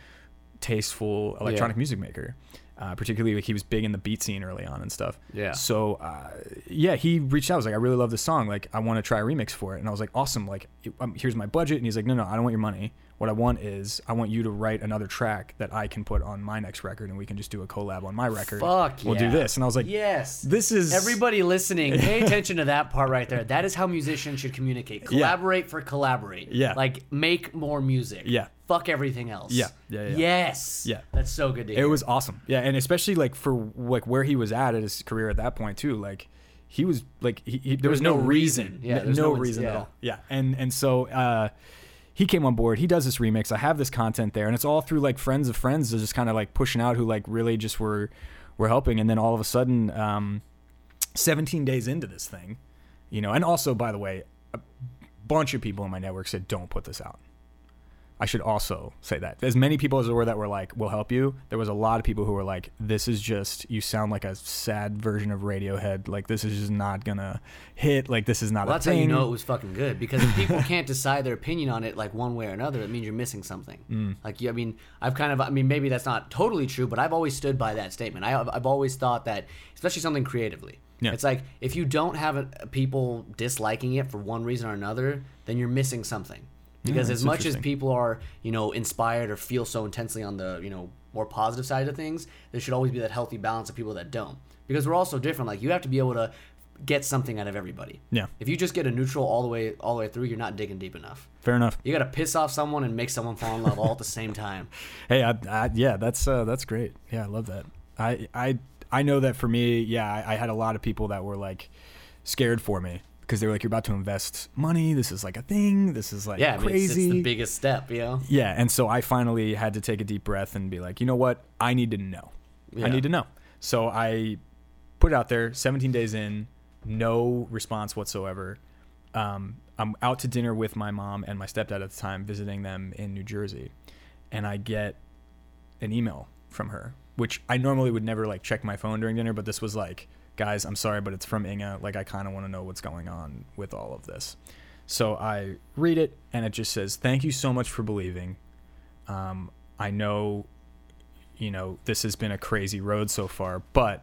tasteful electronic music maker Uh, particularly like he was big in the beat scene early on and stuff. Yeah. So uh, yeah, he reached out. I was like, I really love this song. Like, I want to try a remix for it. And I was like, awesome. Like, um, here's my budget. And he's like, no, no, I don't want your money. What I want is I want you to write another track that I can put on my next record, and we can just do a collab on my record. Fuck We'll yeah. do this. And I was like, yes. this is Everybody listening, pay attention to that part right there. That is how musicians should communicate. Collaborate for collaborate. Yeah. Like make more music. Yeah. Fuck everything else. Yeah. Yeah, yeah. Yes. Yeah. That's so good to hear. It was awesome. Yeah, and especially like for like where he was at at his career at that point too. Like he was like he, he, there was, no, no reason. reason. Yeah, no, no reason at all. Yeah, and and so uh, he came on board. He does this remix. I have this content there, and it's all through like friends of friends, just kind of like pushing out who like really just were were helping. And then all of a sudden, um, 17 days into this thing, you know, and also by the way, a bunch of people in my network said don't put this out. I should also say that. As many people as there were that were like, we'll help you, there was a lot of people who were like, this is just, you sound like a sad version of Radiohead. Like, this is just not gonna hit. Like, this is not well, a that's how you know it was fucking good. Because if people can't decide their opinion on it like one way or another, it means you're missing something. Mm. Like, I mean, I've kind of, I mean, maybe that's not totally true, but I've always stood by that statement. I, I've always thought that, especially something creatively. Yeah. It's like if you don't have it, people disliking it for one reason or another, then you're missing something. Because that's as much as people are, you know, inspired or feel so intensely on the, you know, more positive side of things, there should always be that healthy balance of people that don't. Because we're all so different. Like you have to be able to get something out of everybody. Yeah. If you just get a neutral all the way all the way through, you're not digging deep enough. Fair enough. You got to piss off someone and make someone fall in love all at the same time. Hey, I, I, yeah, that's uh, that's great. Yeah, I love that. I I I know that for me, yeah, I, I had a lot of people that were like scared for me because they were like, you're about to invest money. This is like a thing. This is like Yeah, I mean, it's, crazy. it's the biggest step, you know. Yeah, and so I finally had to take a deep breath and be like, you know what? I need to know. Yeah. I need to know. So I put it out there. 17 days in, no response whatsoever. Um, I'm out to dinner with my mom and my stepdad at the time, visiting them in New Jersey, and I get an email from her, which I normally would never like check my phone during dinner, but this was like, guys, I'm sorry, but it's from Inga. Like, I kind of want to know what's going on with all of this. So I read it, and it just says, "Thank you so much for believing. Um, I know, you know, this has been a crazy road so far, but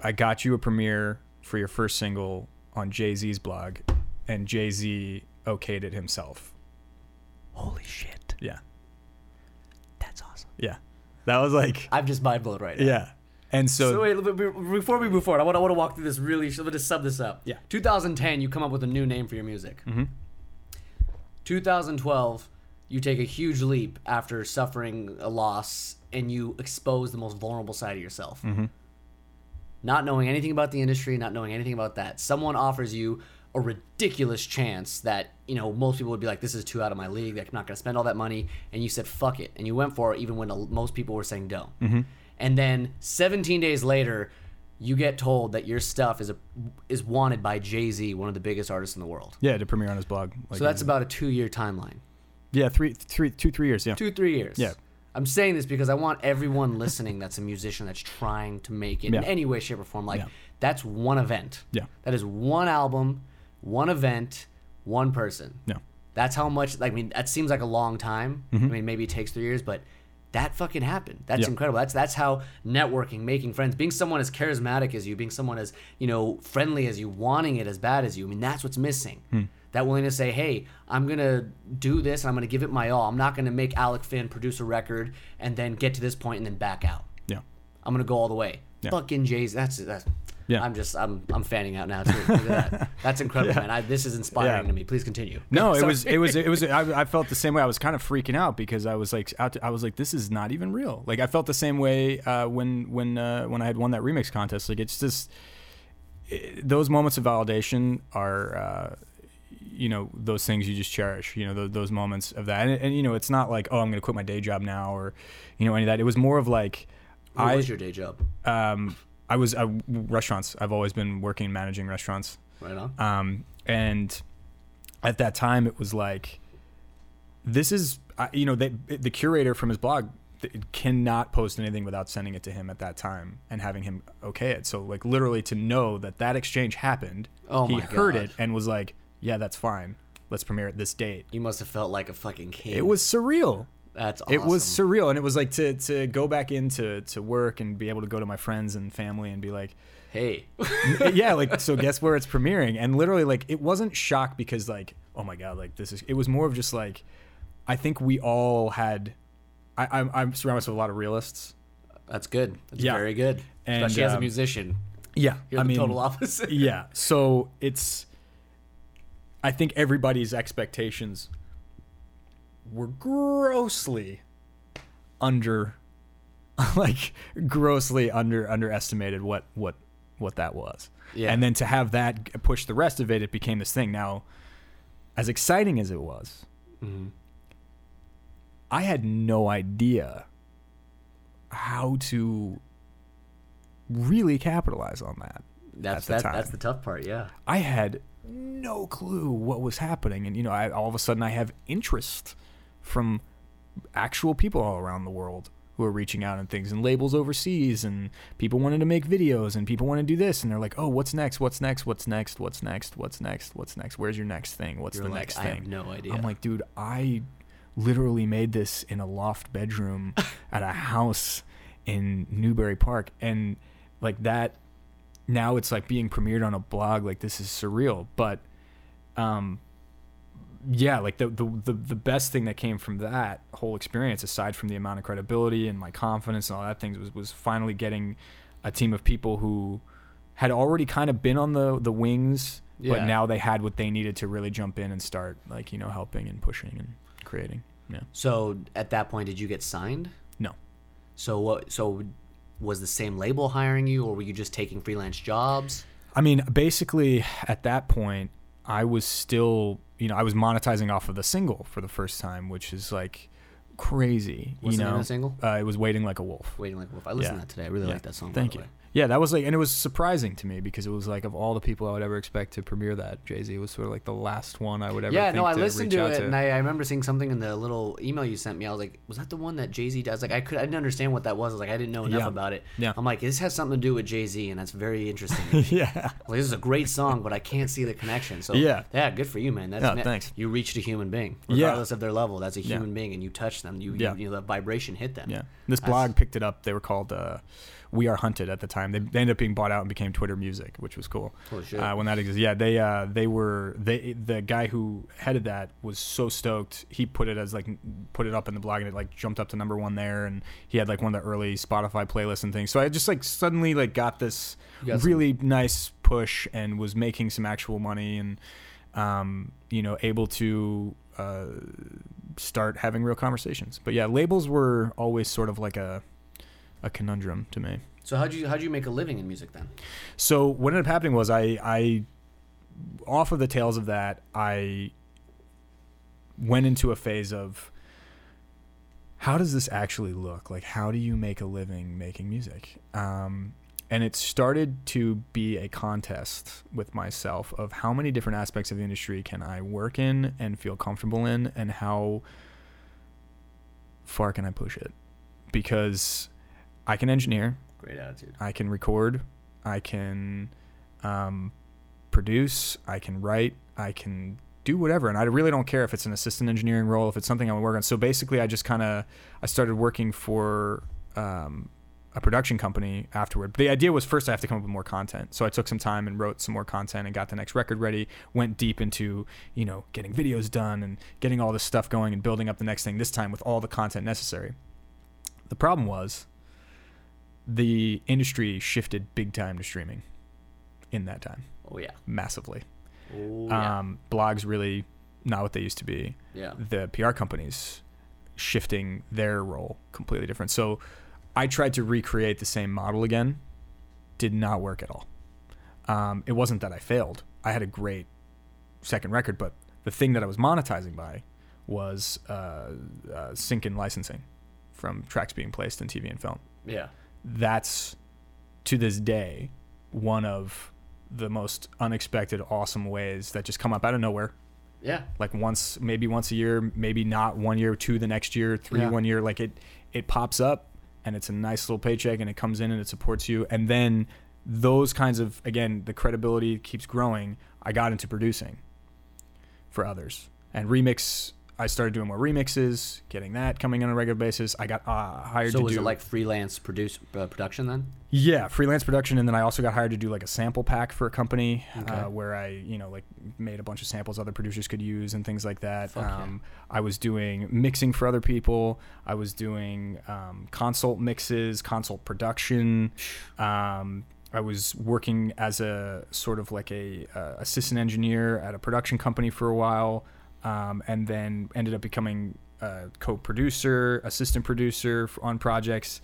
I got you a premiere for your first single on Jay Z's blog, and Jay Z okayed it himself. Holy shit, Yeah, that's awesome. yeah, that was like, I'm just mind blown right now. yeah, and so, So wait, before we move forward, I want, I want to walk through this really. Let me just sum this up. Yeah. 2010, you come up with a new name for your music. Mhm. 2012, you take a huge leap after suffering a loss, and you expose the most vulnerable side of yourself. Mm-hmm. Not knowing anything about the industry, not knowing anything about that, someone offers you a ridiculous chance that you know most people would be like, "This is too out of my league. I'm not going to spend all that money." And you said, "Fuck it," and you went for it, even when most people were saying, "Don't." Mm-hmm. And then 17 days later, you get told that your stuff is a, is wanted by Jay Z, one of the biggest artists in the world. yeah, to premiere on his blog. Like, So that's about a two year timeline. yeah, three, three, two, three years. Yeah, Two, three years. Yeah. I'm saying this because I want everyone listening that's a musician that's trying to make it in any way, shape, or form. Like, Yeah. that's one event. Yeah. That is one album, one event, one person. yeah, That's how much. Like, I mean, that seems like a long time. I mm-hmm. mean, maybe it takes three years, but that fucking happened. That's. Yeah. incredible. That's that's how networking, making friends, being someone as charismatic as you, being someone as you know friendly as you, wanting it as bad as you. I mean, that's what's missing. Hmm. That willingness to say, "Hey, I'm gonna do this, and I'm gonna give it my all. I'm not gonna make Alek Fin produce a record and then get to this point and then back out. yeah. I'm gonna go all the way." Yeah. Fucking Jay's. That's that's. Yeah. I'm just I'm I'm fanning out now too. Look at that. That's incredible, Yeah. man. I, this is inspiring Yeah. to me. Please continue. No, it was it was it was I, I felt the same way. I was kind of freaking out because I was like out to, I was like this is not even real. Like I felt the same way uh, when when uh, when I had won that remix contest. Like it's just it, those moments of validation are uh, you know those things you just cherish. You know those, those moments of that, and, and you know it's not like oh I'm going to quit my day job now or you know any of that. It was more of like What I was your day job? um I was uh, restaurants. I've always been working managing restaurants. Right on. Um, and at that time, it was like, this is, uh, you know, they, the curator from his blog cannot post anything without sending it to him at that time and having him okay it. So, like, literally to know that that exchange happened, Oh he heard God. it and was like, yeah, that's fine. Let's premiere at this date. You must have felt like a fucking king. It was surreal. That's awesome. It was surreal, and it was like to to go back into to work and be able to go to my friends and family and be like, hey. yeah, like so. Guess where it's premiering? And literally, like, it wasn't shock because like, oh my god, like this is. It was more of just like, I think we all had. I, I'm I'm surrounded with a lot of realists. That's good. That's Yeah. very good. And, Especially as a um, musician. Yeah, You're I the mean, total opposite. yeah. So it's. I think everybody's expectations were grossly under, like grossly under underestimated what what what that was. Yeah. And then to have that push the rest of it, it became this thing. Now, as exciting as it was, Mhm. I had no idea how to really capitalize on that. That's at the that, time. that's the tough part. Yeah. I had no clue what was happening, and you know, I, all of a sudden I have interest from actual people all around the world who are reaching out and things, and labels overseas, and people wanted to make videos, and people want to do this, and they're like, "Oh, what's next? What's next? What's next? What's next? What's next? What's next? Where's your next thing? What's You're the like, next I thing?" I have no idea. I'm like, dude, I literally made this in a loft bedroom at a house in Newbury Park, and like that. Now it's like being premiered on a blog. Like this is surreal, but um, yeah, like the, the the the best thing that came from that whole experience, aside from the amount of credibility and my confidence and all that things, was was finally getting a team of people who had already kind of been on the the wings, but now they had what they needed to really jump in and start like you know helping and pushing and creating. Yeah. So at that point, did you get signed? No. So what? So was the same label hiring you, or were you just taking freelance jobs? I mean, basically at that point, I was still, you know, I was monetizing off of the single for the first time, which is like crazy. What's you the know, name of the single? Uh, it was "Waiting Like a Wolf." Waiting like a wolf. I listened Yeah. to that today. I really Yeah. like that song. Thank by the you. way. Yeah, that was like, and it was surprising to me because it was like of all the people I would ever expect to premiere that, Jay Z was sort of like the last one I would ever. Yeah, think no, I to listened to it, and I, I remember seeing something in the little email you sent me. I was like, was that the one that Jay Z does? Like, I could, I didn't understand what that was. I was like, I didn't know enough Yeah. about it. Yeah. I'm like, this has something to do with Jay Z, and that's very interesting. yeah, like, this is a great song, but I can't see the connection. So Yeah. yeah, good for you, man. That's Yeah, thanks. You reached a human being, Yeah. regardless of their level. That's a Yeah. human being, and you touched them. You, Yeah. you, you know, the vibration hit them. yeah. This That's- blog picked it up. They were called uh, "We Are Hunted" at the time. They, they ended up being bought out and became Twitter Music, which was cool. Uh, when that existed, yeah, they uh, they were they the guy who headed that was so stoked. He put it as like put it up in the blog and it like jumped up to number one there, and he had like one of the early Spotify playlists and things. So I just like suddenly like got this You got some- really nice push and was making some actual money and um, you know able to uh, start having real conversations. But yeah, labels were always sort of like a a conundrum to me. So how'd you how'd you make a living in music then? So what ended up happening was I, I, off of the tails of that, I went into a phase of how does this actually look? Like, how do you make a living making music? Um, and it started to be a contest with myself of how many different aspects of the industry can I work in and feel comfortable in, and how far can I push it? Because I can engineer, Great attitude. I can record, I can um, produce, I can write, I can do whatever, and I really don't care if it's an assistant engineering role, if it's something I want to work on. So basically, I just kind of I started working for um, a production company afterward. but The idea was first I have to come up with more content, so I took some time and wrote some more content and got the next record ready. Went deep into you know getting videos done and getting all this stuff going and building up the next thing. This time with all the content necessary. The problem was the industry shifted big time to streaming in that time Oh yeah. massively Oh yeah. um, blogs really not what they used to be yeah. the pr companies shifting their role completely different so i tried to recreate the same model again did not work at all um, it wasn't that i failed i had a great second record but the thing that i was monetizing by was uh, uh, sync and licensing from tracks being placed in tv and film Yeah. That's to this day one of the most unexpected awesome ways that just come up out of nowhere Yeah. like once maybe once a year maybe not one year two the next year three Yeah. one year like it it pops up and it's a nice little paycheck and it comes in and it supports you and then those kinds of again the credibility keeps growing i got into producing for others and remix I started doing more remixes, getting that coming on a regular basis. I got uh, hired So to was do it like freelance produce uh, production then? yeah, freelance production, and then I also got hired to do like a sample pack for a company Okay. uh, where I, you know, like made a bunch of samples other producers could use and things like that. Fuck yeah. um, I was doing mixing for other people. I was doing um, consult mixes, consult production. Um, I was working as a sort of like a uh, assistant engineer at a production company for a while, um, and then ended up becoming a co-producer, assistant producer on projects,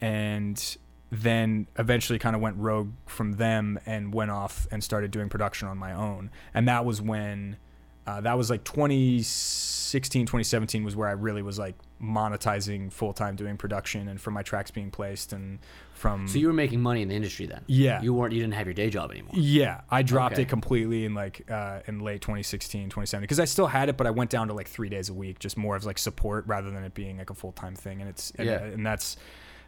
and then eventually kind of went rogue from them and went off and started doing production on my own. And that was when uh, that was like 2016, 2017 was where I really was like monetizing full time doing production and for my tracks being placed and from So you were making money in the industry then? Yeah. You weren't. You didn't have your day job anymore. yeah, I dropped Okay. it completely in like uh, in late 2016, 2017 because I still had it, but I went down to like three days a week, just more of like support rather than it being like a full time thing. And it's and, Yeah. and that's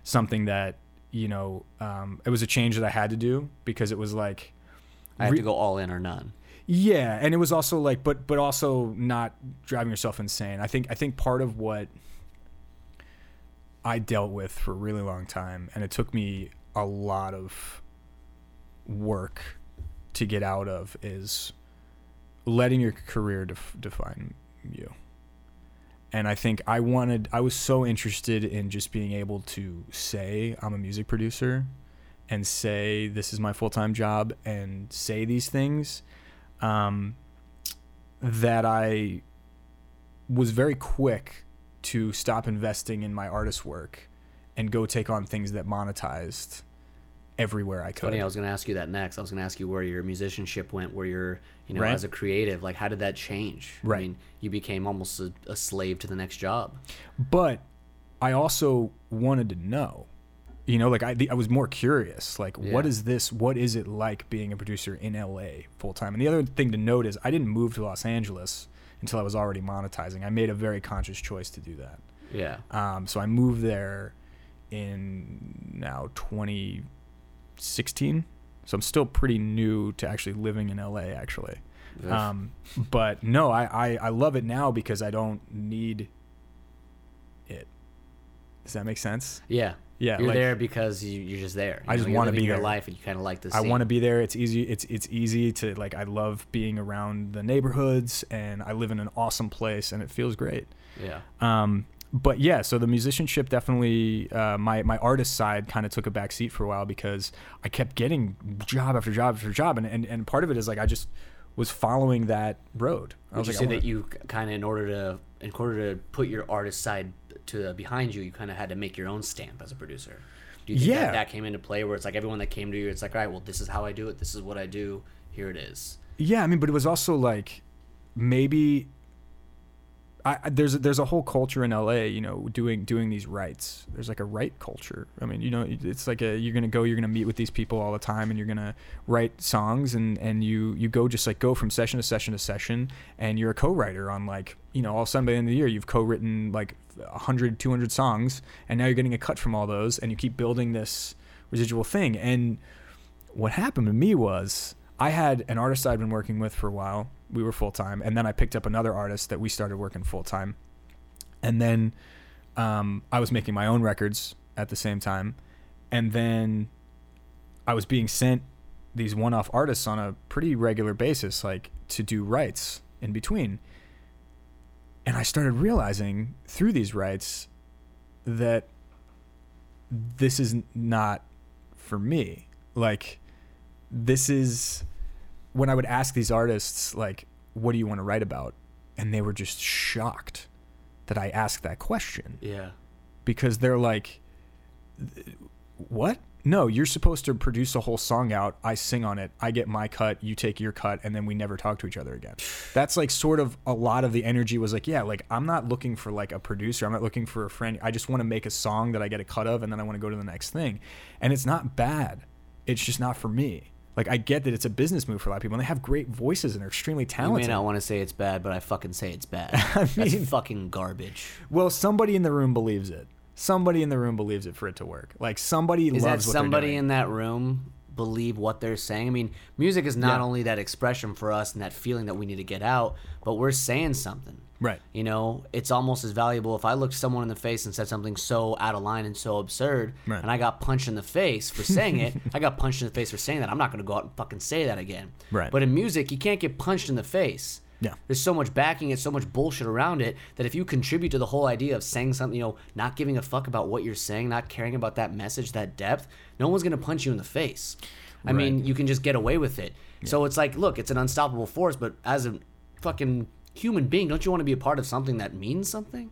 something that you know um, it was a change that I had to do because it was like I had re- to go all in or none. yeah, and it was also like, but but also not driving yourself insane. I think I think part of what I dealt with for a really long time, and it took me a lot of work to get out of, is letting your career def- define you. And I think I wanted, I was so interested in just being able to say I'm a music producer and say this is my full time job and say these things um, that I was very quick to stop investing in my artist work and go take on things that monetized everywhere I could. Funny, I was going to ask you that next. I was going to ask you where your musicianship went, where you're, you know, Right. as a creative, like how did that change? I Right. mean, you became almost a, a slave to the next job. but I also wanted to know. You know, like I, I was more curious. Like, what Yeah. is this? What is it like being a producer in LA full time? And the other thing to note is I didn't move to Los Angeles until I was already monetizing. I made a very conscious choice to do that. Yeah. Um, so I moved there in now 2016. So I'm still pretty new to actually living in LA, actually. Um, but no, I, I, I love it now because I don't need it. Does that make sense? yeah. Yeah, You're like, there because you, you're just there. You I just wanna living be your there. life and you kind of like this. I want to be there. It's easy. It's it's easy to like. I love being around the neighborhoods, and I live in an awesome place, and it feels great. Yeah. Um, but yeah, so the musicianship definitely, uh, my my artist side kind of took a back seat for a while because I kept getting job after job after job, and and, and part of it is like I just was following that road. I Would was you like, say I that you kind of, in order to, in order to put your artist side to behind you, you kind of had to make your own stamp as a producer? Do you think Yeah. that, that came into play where it's like everyone that came to you, it's like, all right, well, this is how I do it. This is what I do. Here it is. Yeah, I mean, but it was also like maybe I, there's a, there's a whole culture in LA, you know, doing doing these rights. There's like a right culture. I mean, you know, it's like a you're gonna go, you're gonna meet with these people all the time, and you're gonna write songs, and and you you go just like go from session to session to session, and you're a co-writer on like you know all of a sudden by the end of the year you've co-written like 100 200 songs, and now you're getting a cut from all those, and you keep building this residual thing, and what happened to me was I had an artist I'd been working with for a while. We were full time, and then I picked up another artist that we started working full time, and then um, I was making my own records at the same time, and then I was being sent these one-off artists on a pretty regular basis, like to do rights in between. And I started realizing through these rights that this is not for me. Like this is when I would ask these artists like what do you want to write about and they were just shocked that I asked that question Yeah. because they're like what? No, you're supposed to produce a whole song out. I sing on it. I get my cut, you take your cut, and then we never talk to each other again. That's like sort of a lot of the energy was like, yeah, like I'm not looking for like a producer. I'm not looking for a friend. I just want to make a song that I get a cut of and then I want to go to the next thing. And it's not bad. It's just not for me. Like I get that it's a business move for a lot of people and they have great voices and they're extremely You may talented. not want to say it's bad, but I fucking say it's bad. I That's mean- fucking garbage. Well, somebody in the room believes it. Somebody in the room believes it for it to work. Like somebody Is loves that somebody in that room believe what they're saying. I mean, music is not Yeah. only that expression for us and that feeling that we need to get out, but we're saying something. Right. You know, it's almost as valuable if I looked someone in the face and said something so out of line and so absurd, Right. and I got punched in the face for saying it. I got punched in the face for saying that. I'm not going to go out and fucking say that again. Right. But in music, you can't get punched in the face. Yeah. There's so much backing it, so much bullshit around it that if you contribute to the whole idea of saying something, you know, not giving a fuck about what you're saying, not caring about that message, that depth, no one's gonna punch you in the face. I mean, you can just get away with it. So it's like, look, it's an unstoppable force, but as a fucking human being, don't you want to be a part of something that means something?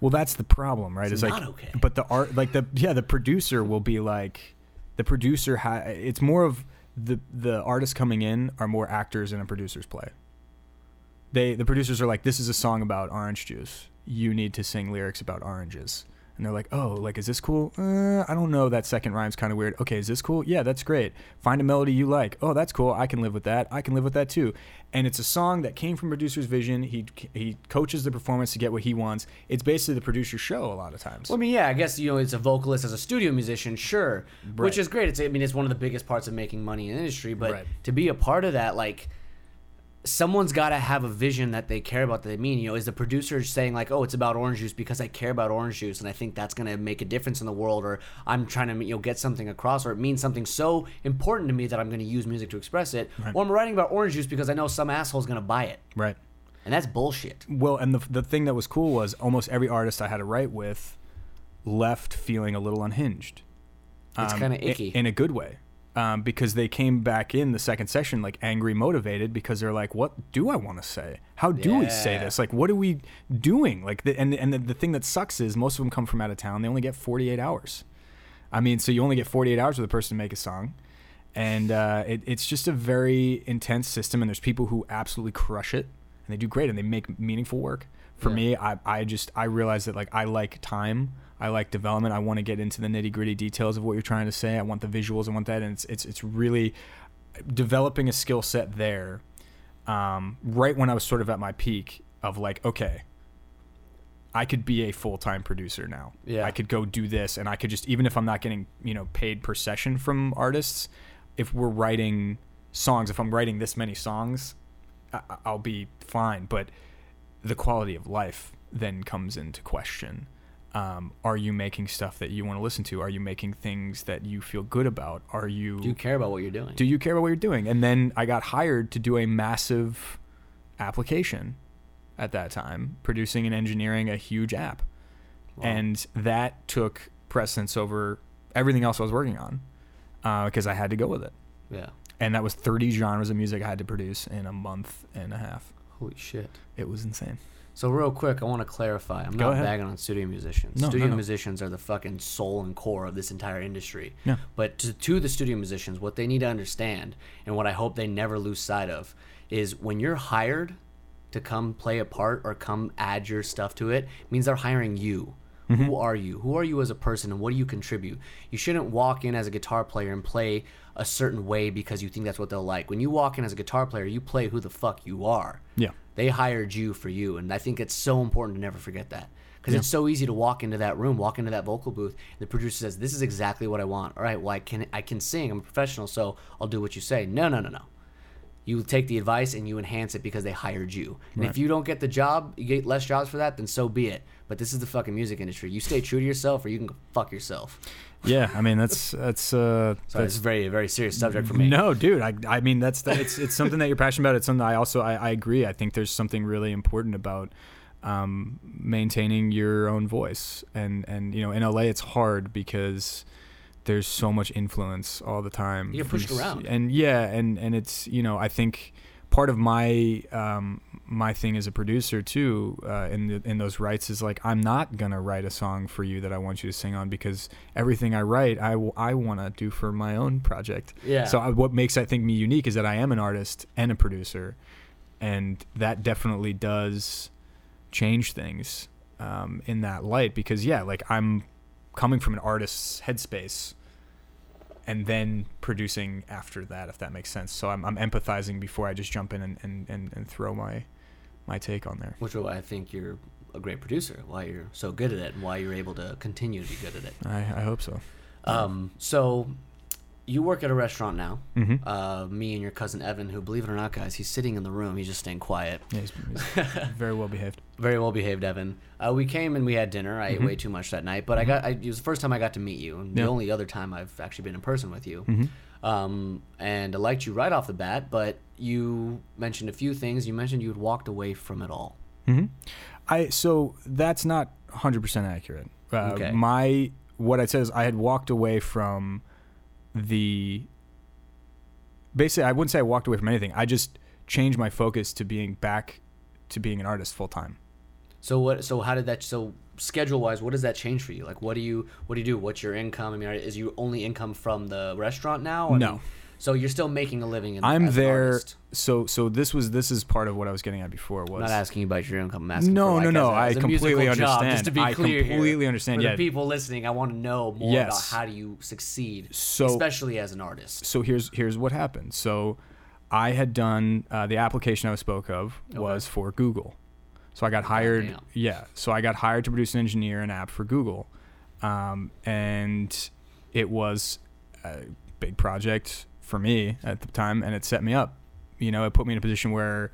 Well, that's the problem, right? It's like, not okay. but the art, like the yeah, the producer will be like, the producer ha- It's more of the the artists coming in are more actors in a producer's play. They the producers are like, this is a song about orange juice. You need to sing lyrics about oranges. And they're like, oh, like, is this cool? Uh, I don't know. That second rhyme's kind of weird. Okay, is this cool? Yeah, that's great. Find a melody you like. Oh, that's cool. I can live with that. I can live with that too. And it's a song that came from producer's vision. He he coaches the performance to get what he wants. It's basically the producer's show a lot of times. Well, I mean, yeah, I guess you know, as a vocalist, as a studio musician, sure, which is great. It's, I mean, it's one of the biggest parts of making money in the industry. But Right. to be a part of that, like, someone's got to have a vision that they care about. That they mean, you know, is the producer saying like, "Oh, it's about orange juice because I care about orange juice, and I think that's going to make a difference in the world," or I'm trying to you know get something across, or it means something so important to me that I'm going to use music to express it, or I'm writing about orange juice because I know some asshole's going to buy it, right. and that's bullshit. Well, and the the thing that was cool was almost every artist I had to write with left feeling a little unhinged. It's Um, kinda i- icky. in a good way. Um, because they came back in the second session like angry, motivated because they're like, "What do I want to say? How do we say this? Like, what are we doing?" Like, the, and and the, the thing that sucks is most of them come from out of town. They only get 48 hours. I mean, so you only get 48 hours with a person to make a song, and uh, it, it's just a very intense system. And there's people who absolutely crush it, and they do great, and they make meaningful work. For Yeah. me, I, I just I realize that like I like time, I like development. I want to get into the nitty gritty details of what you're trying to say. I want the visuals. I want that, and it's it's it's really developing a skill set there. Um, right when I was sort of at my peak of like, okay, I could be a full time producer now. Yeah. I could go do this, and I could just even if I'm not getting you know paid per session from artists, if we're writing songs, if I'm writing this many songs, I, I'll be fine. But the quality of life then comes into question. Um, are you making stuff that you want to listen to? Are you making things that you feel good about? Are you Do you care about what you're doing? do you care about what you're doing? And then I got hired to do a massive application at that time, producing and engineering a huge app. Wow. And that took precedence over everything else I was working on because I had to go with it. yeah. And that was 30 genres of music I had to produce in a month and a half. Holy shit. It was insane. So real quick, I want to clarify. I'm Go not ahead. bagging on studio musicians. No, no, studio no. musicians are the fucking soul and core of this entire industry. Yeah. But to, to the studio musicians, what they need to understand, and what I hope they never lose sight of, is when you're hired to come play a part or come add your stuff to it, means they're hiring you. Mm-hmm. Who are you? Who are you as a person, and what do you contribute? You shouldn't walk in as a guitar player and play a certain way because you think that's what they'll like. When you walk in as a guitar player, you play who the fuck you are. Yeah. They hired you for you, and I think it's so important to never forget that because it's so easy to walk into that room, walk into that vocal booth, and the producer says, "This is exactly what I want." All right, well, I can I can sing. I'm a professional, so I'll do what you say. No, no, no, no. You take the advice and you enhance it because they hired you. And if you don't get the job, you get less jobs for that, then so be it. But this is the fucking music industry. You stay true to yourself, or you can fuck yourself. Yeah. I mean, that's, that's, uh, So it's a very, very serious subject for me. No, dude. I, I mean, that's that. It's it's something that you're passionate about. It's something I also I, I agree. I think there's something really important about um, maintaining your own voice. And and you know, in LA, it's hard because there's so much influence all the time. You get pushed s- around. And yeah, and and it's you know, I think part of my um, my thing as a producer too uh, in the, in those rights is like I'm not gonna write a song for you that I want you to sing on because everything I write I, w- I want to do for my own project. Yeah. So I, what makes I think me unique is that I am an artist and a producer, and that definitely does change things um, in that light because yeah, like I'm coming from an artist's headspace and then producing after that if that makes sense so i'm, I'm empathizing before i just jump in and, and, and, and throw my my take on there Which is why I think you're a great producer. Why you're so good at it, and why you're able to continue to be good at it. i, I hope so Um, so you work at a restaurant now. Mhm. Uh, me and your cousin Evan, who, believe it or not, guys, he's sitting in the room. He's just staying quiet. Yeah, he's, he's very well behaved. Very well behaved, Evan. Uh, we came and we had dinner. I ate Mhm. way too much that night, but I got. I, it was the first time I got to meet you, and Yeah. the only other time I've actually been in person with you. Um, and I liked you right off the bat, but you mentioned a few things. You mentioned you had walked away from it all. hmm I so that's not 100 percent accurate. Uh, Okay. My what I said is I had walked away from the. Basically, I wouldn't say I walked away from anything. I just changed my focus to being back to being an artist full time. So what? So how did that? So schedule wise, what does that change for you? Like, what do you what do you do? What's your income? I mean, are- is your only income from the restaurant now? I No. mean, so you're still making a living. In, I'm there. So so this was this is part of what I was getting at before was I'm not asking you about your income. Asking No, no, like, no, as I as a completely musical job, understand. just to be I clear here. completely understand, For yeah. the people listening, I want to know more Yes. about how do you succeed, So- especially as an artist. so here's here's what happened. So I had done uh, the application I spoke of was for Google. So I got hired. Yeah. So I got hired to produce and engineer an app for Google, um, and it was a big project for me at the time, and it set me up. You know, it put me in a position where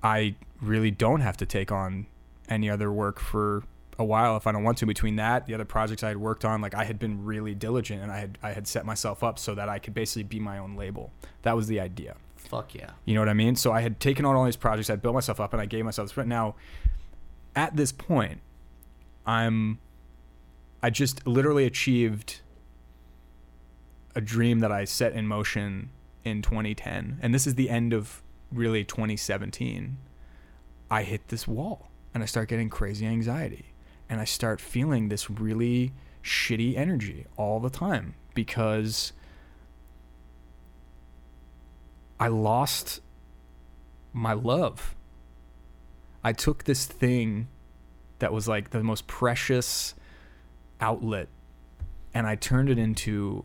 I really don't have to take on any other work for a while if I don't want to. Between that, the other projects I had worked on, like I had been really diligent and I had I had set myself up so that I could basically be my own label. That was the idea. Fuck yeah. You know what I mean? So I had taken on all these projects, I built myself up, and I gave myself this. But now, at this point, I'm, I just literally achieved a dream that I set in motion in 2010, and this is the end of really 2017. I hit this wall, and I start getting crazy anxiety, and I start feeling this really shitty energy all the time because I lost my love. I took this thing that was like the most precious outlet and I turned it into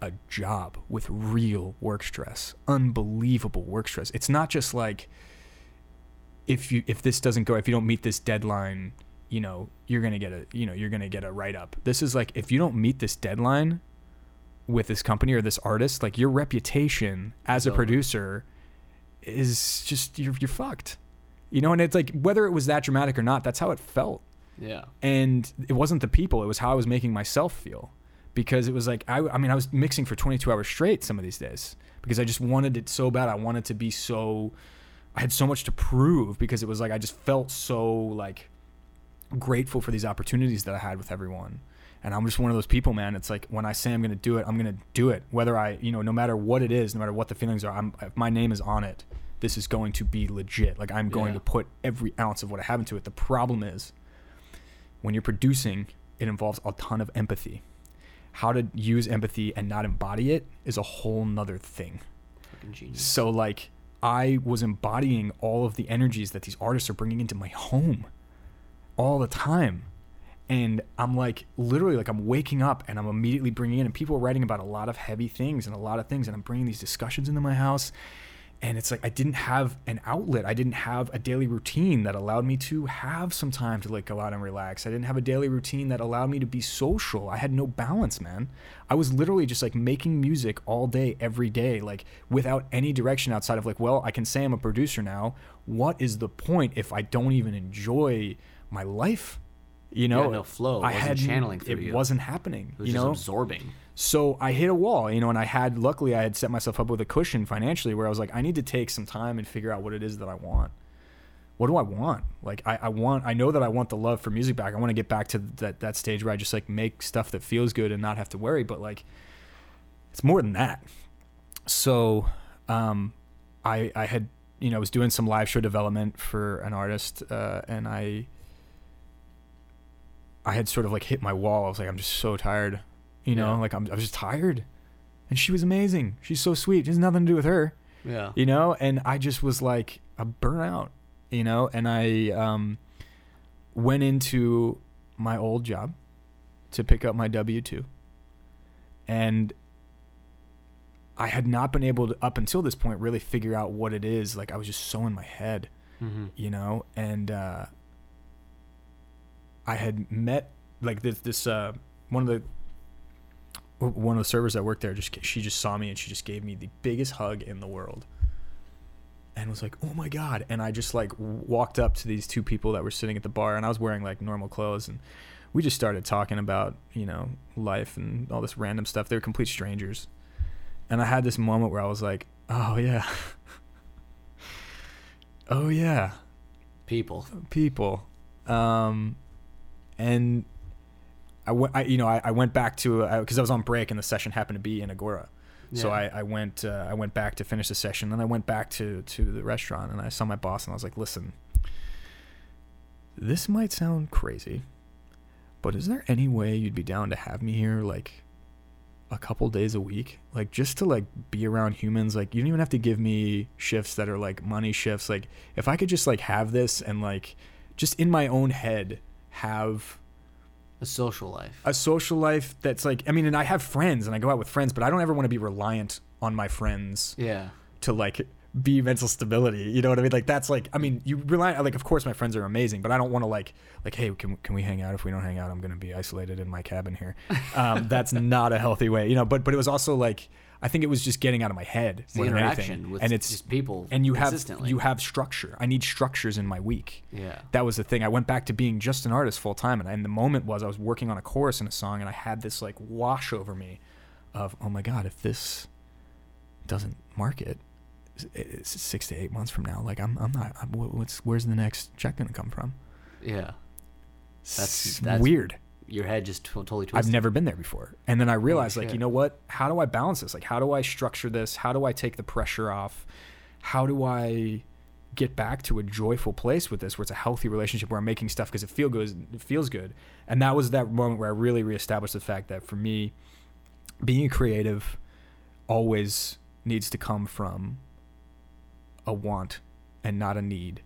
a job with real work stress. Unbelievable work stress. It's not just like if you if this doesn't go if you don't meet this deadline, you know, you're going to get a you know, you're going to get a write up. This is like if you don't meet this deadline, with this company or this artist, like your reputation as a producer is just you're you're fucked. You know, and it's like whether it was that dramatic or not, that's how it felt. Yeah. And it wasn't the people, it was how I was making myself feel. Because it was like I I mean, I was mixing for 22 hours straight some of these days because I just wanted it so bad. I wanted to be so I had so much to prove because it was like I just felt so like grateful for these opportunities that I had with everyone. And I'm just one of those people, man. It's like when I say I'm going to do it, I'm going to do it. Whether I, you know, no matter what it is, no matter what the feelings are, I'm, if my name is on it, this is going to be legit. Like I'm going Yeah. to put every ounce of what I have into it. The problem is when you're producing, it involves a ton of empathy. How to use empathy and not embody it is a whole nother thing. So like I was embodying all of the energies that these artists are bringing into my home all the time. And I'm like literally like I'm waking up and I'm immediately bringing in and people are writing about a lot of heavy things and a lot of things and I'm bringing these discussions into my house and it's like I didn't have an outlet. I didn't have a daily routine that allowed me to have some time to like go out and relax. I didn't have a daily routine that allowed me to be social. I had no balance, man. I was literally just like making music all day, every day, like without any direction outside of like, well, I can say I'm a producer now. What is the point if I don't even enjoy my life? You know, no flow. I had channeling through It you. wasn't happening. It was you just know, absorbing. so I hit a wall, you know, and I had luckily I had set myself up with a cushion financially where I was like, I need to take some time and figure out what it is that I want. What do I want? Like I, I want I know that I want the love for music back. I want to get back to that that stage where I just like make stuff that feels good and not have to worry, but like it's more than that. So um I I had you know, I was doing some live show development for an artist uh and I I had sort of like hit my wall. I was like, I'm just so tired. You know, Yeah. like I'm, I was just tired. And she was amazing. She's so sweet. It has nothing to do with her, Yeah. you know? And I just was like a burnout, you know? And I um, went into my old job to pick up my W 2. And I had not been able to, up until this point, really figure out what it is. Like, I was just so in my head Mm-hmm. you know and uh i had met like this this uh one of the one of the servers that worked there just she just saw me and she just gave me the biggest hug in the world. And was like oh my god. And i just like walked up to these two people that were sitting at the bar and i was wearing like normal clothes and we just started talking about you know life and all this random stuff. They were complete strangers. And i had this moment where i was like oh yeah. Oh yeah. People. people. Um and I went I, you know I, I went back to because I was on break and the session happened to be in Agoura. So I, I went uh, I went back to finish the session. Then I went back to to the restaurant and I saw my boss and I was like listen this might sound crazy but is there any way you'd be down to have me here like a couple days a week? Like just to like be around humans? Like you don't even have to give me shifts that are like money shifts. Like if i could just like have this and like just in my own head have a social life. a social life that's like i mean and i have friends and i go out with friends but i don't ever want to be reliant on my friends yeah. to like be mental stability you know what i mean like that's like i mean you rely like of course my friends are amazing but i don't want to like like hey can, can we hang out if we don't hang out i'm gonna be isolated in my cabin here um, that's not a healthy way you know but but it was also like i think it was just getting out of my head It's more than interaction anything with and it's just people. and you have you have structure i need structures in my week Yeah. that was the thing. I went back to being just an artist full time, and, and the moment was I was working on a chorus in a song, and I had this like wash over me, of oh my god, if this doesn't market, it's six to eight months from now. Like I'm, I'm not. I'm, what's where's the next check gonna come from? Yeah. That's- that's weird. Your head just to- totally twisted. I've never been there before, and then I realized like you know what? How do I balance this? Like how do I structure this? How do I take the pressure off? How do I get back to a joyful place with this where it's a healthy relationship where I'm making stuff because it feel good it feels good. And that was that moment where I really reestablished the fact that for me being a creative always needs to come from a want and not a need.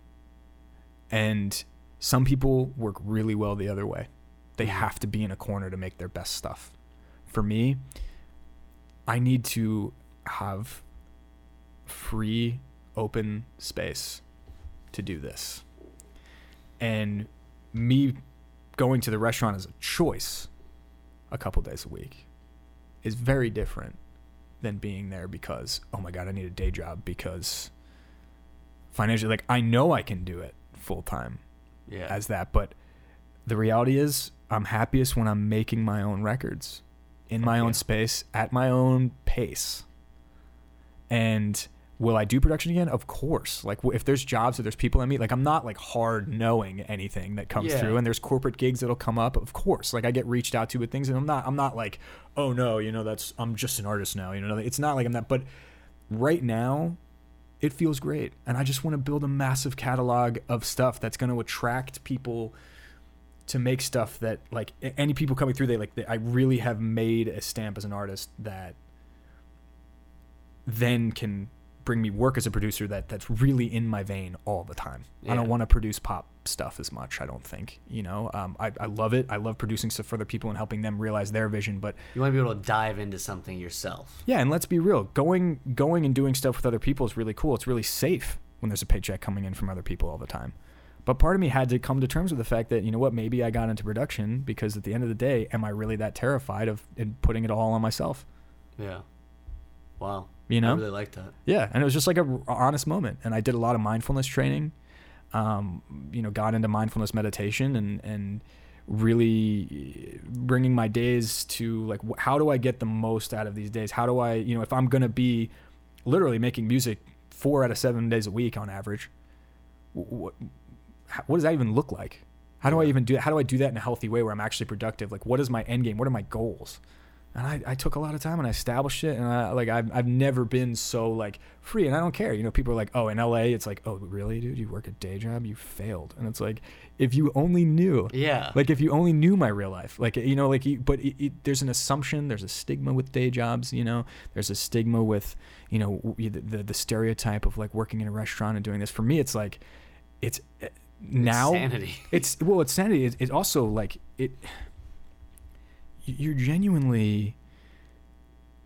And some people work really well the other way. They Mhm. have to be in a corner to make their best stuff. For me, I need to have free, open space to do this. And me going to the restaurant as a choice a couple days a week is very different than being there because, oh my God, I need a day job because financially, like, I know I can do it full time Yeah. as that. But the reality is, I'm happiest when I'm making my own records in my Fuck own space at my own pace. And will I do production again? Of course. Like if there's jobs or there's people I meet, like I'm not like hard knowing anything that comes Yeah. through. And there's corporate gigs that'll come up. Of course, like I get reached out to with things, and I'm not. I'm not like, oh no, you know, that's I'm just an artist now. You know, it's not like I'm that. But right now, it feels great and i just want to build a massive catalog of stuff that's going to attract people to make stuff that like any people coming through they like they, i really have made a stamp as an artist that then can bring me work as a producer that that's really in my vein all the time i don't want to produce pop stuff as much i don't think you know um, I, I love it i love producing stuff for other people and helping them realize their vision but you want to be able to dive into something yourself. yeah, and let's be real. Going going and doing stuff with other people is really cool. It's really safe when there's a paycheck coming in from other people all the time. But part of me had to come to terms with the fact that, you know what, maybe I got into production because at the end of the day, am I really that terrified of in putting it all on myself? Yeah. Wow. You know? I really like that. Yeah, and it was just like a r- honest moment. And I did a lot of mindfulness training. Um, you know, got into mindfulness meditation and and really bringing my days to like how do I get the most out of these days? How do I, you know, if I'm gonna be literally making music four out of seven days a week on average, what what does that even look like? How do I even do? How do I do that in a healthy way where I'm actually productive? Like, what is my end game? What are my goals? and I, I took a lot of time and I established it and I like I've, I've never been so like free and I don't care you know people are like oh in LA it's like oh really dude you work a day job you failed and it's like if you only knew Yeah. like if you only knew my real life like you know like but it, it, there's an assumption there's a stigma with day jobs you know there's a stigma with you know the, the, the stereotype of like working in a restaurant and doing this for me it's like it's eh, now Insanity. it's well it's sanity. It, it also like it you're genuinely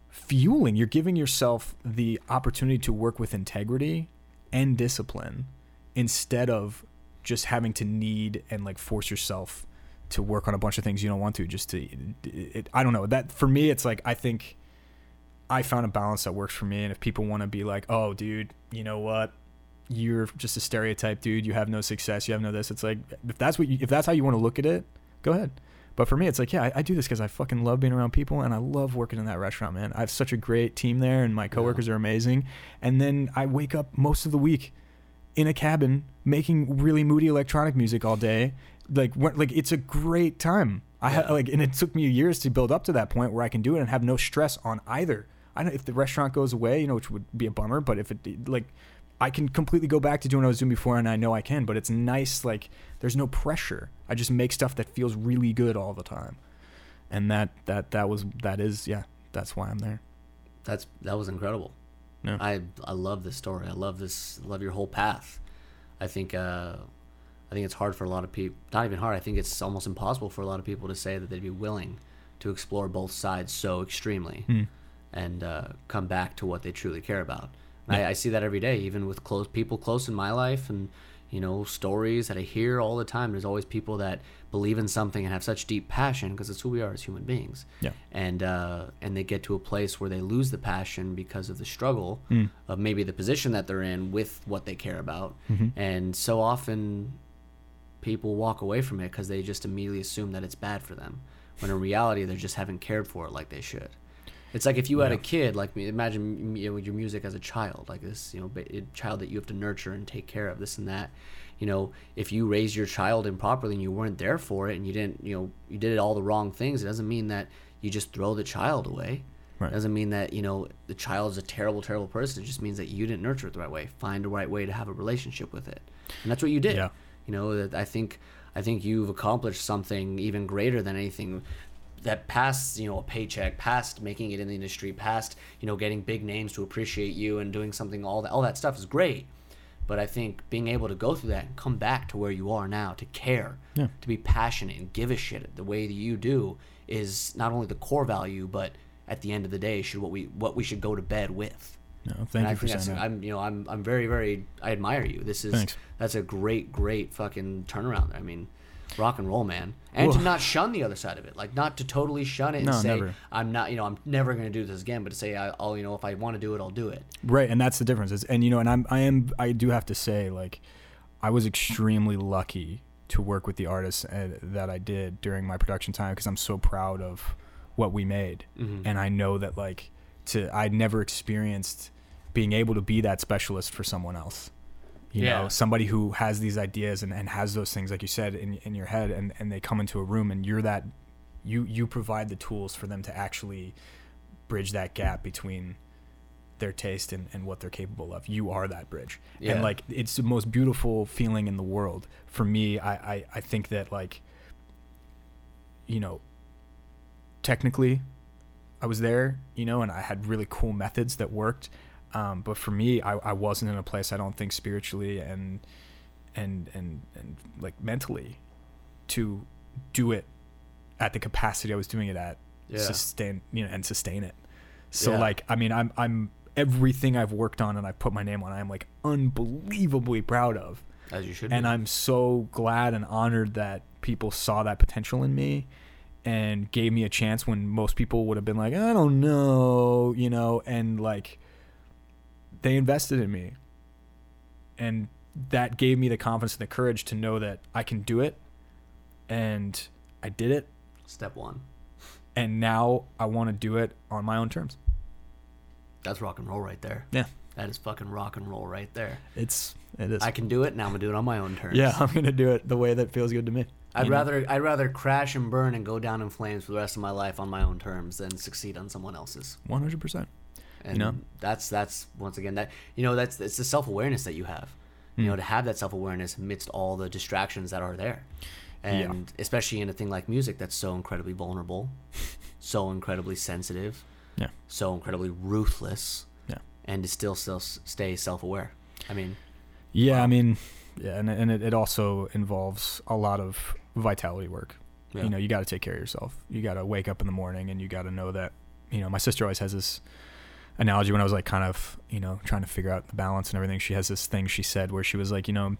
fueling you're giving yourself the opportunity to work with integrity and discipline instead of just having to need and like force yourself to work on a bunch of things you don't want to just to it, I don't know. That for me it's like I think I found a balance that works for me and if people want to be like oh dude you know what you're just a stereotype dude you have no success you have no this it's like if that's what you, if that's how you want to look at it go ahead. But for me it's like yeah I, I do this because I fucking love being around people and I love working in that restaurant man. I have such a great team there and my coworkers are amazing. And then I wake up most of the week in a cabin making really moody electronic music all day. Like like it's a great time. I had Yeah. like and it took me years to build up to that point where i can do it and have no stress on either. I know if the restaurant goes away you know which would be a bummer but if it like i can completely go back to doing what i was doing before and i know i can but it's nice like there's no pressure i just make stuff that feels really good all the time and that that that was that is yeah that's why i'm there That's that was incredible. Yeah. I I love this story. I love this. Love your whole path. I think uh, I think it's hard for a lot of people. Not even hard. I think it's almost impossible for a lot of people to say that they'd be willing to explore both sides so extremely Hmm. and uh, come back to what they truly care about. I, I see that every day, even with close people close in my life, and you know stories that I hear all the time. There's always people that believe in something and have such deep passion because it's who we are as human beings yeah and uh, and they get to a place where they lose the passion because of the struggle Mm. of maybe the position that they're in with what they care about, Mhm. and so often people walk away from it because they just immediately assume that it's bad for them, when in reality they just haven't cared for it like they should. It's like if you had a kid, like imagine you know, your music as a child, like this, you know, a child that you have to nurture and take care of, this and that. You know, if you raise your child improperly and you weren't there for it and you didn't, you know, you did all the wrong things, it doesn't mean that you just throw the child away. Right. It doesn't mean that, you know, the child is a terrible, terrible person. It just means that you didn't nurture it the right way. Find the right way to have a relationship with it. And that's what you did. Yeah. You know, that I think I think you've accomplished something even greater than anything that past, you know, a paycheck, past making it in the industry, past, you know, getting big names to appreciate you and doing something all that all that stuff is great. But I think being able to go through that and come back to where you are now, to care, Yeah. to be passionate and give a shit the way that you do is not only the core value, but at the end of the day, should what we what we should go to bed with. no thank And you I for saying that. I'm you know I'm I'm very very I admire you. This is Thanks. that's a great great fucking turnaround. I mean, rock and roll, man, and to not shun the other side of it, like not to totally shun it and No, say never. I'm not you know I'm never gonna do this again, but to say I, I'll you know if I want to do it, I'll do it. Right, and that's the difference. Is and you know, and I'm I am I do have to say like I was extremely lucky to work with the artists uh, that I did during my production time because I'm so proud of what we made, Mhm. and I know that like to I'd never experienced being able to be that specialist for someone else. You Yeah. know, somebody who has these ideas and, and has those things like you said in in your head, and and they come into a room and you're that you you provide the tools for them to actually bridge that gap between their taste and, and what they're capable of. You are that bridge. Yeah. And like it's the most beautiful feeling in the world. For me, I, I, I think that like you know, technically I was there, you know, and I had really cool methods that worked. Um, but for me, I, I wasn't in a place I don't think spiritually and and and and like mentally to do it at the capacity I was doing it at Yeah. sustain you know and sustain it. So Yeah. like I mean I'm I'm everything I've worked on and I've put my name on I'm like unbelievably proud of. As you should. And be. I'm so glad and honored that people saw that potential in me and gave me a chance when most people would have been like, I don't know, you know, and like they invested in me. And that gave me the confidence and the courage to know that I can do it. And I did it. step one. And now I want to do it on my own terms. That's rock and roll right there. Yeah. That is fucking rock and roll right there. It's, it is. I can do it. Now I'm gonna do it on my own terms. yeah, I'm going to do it the way that feels good to me. I'd you know? rather I'd rather crash and burn and go down in flames for the rest of my life on my own terms than succeed on someone else's. 100%. And know? that's that's once again that you know that's it's the self awareness that you have. You Hmm. know, to have that self awareness amidst all the distractions that are there. And especially in a thing like music that's so incredibly vulnerable, so incredibly sensitive, Yeah. so incredibly ruthless, Yeah. and to still still stay self aware. I mean, Yeah, Wow. I mean, yeah, and and it, it also involves a lot of vitality work. Yeah. You know, you got to take care of yourself. You got to wake up in the morning, and you got to know that. You know, my sister always has this analogy when I was like kind of you know trying to figure out the balance and everything. She has this thing she said where she was like, you know,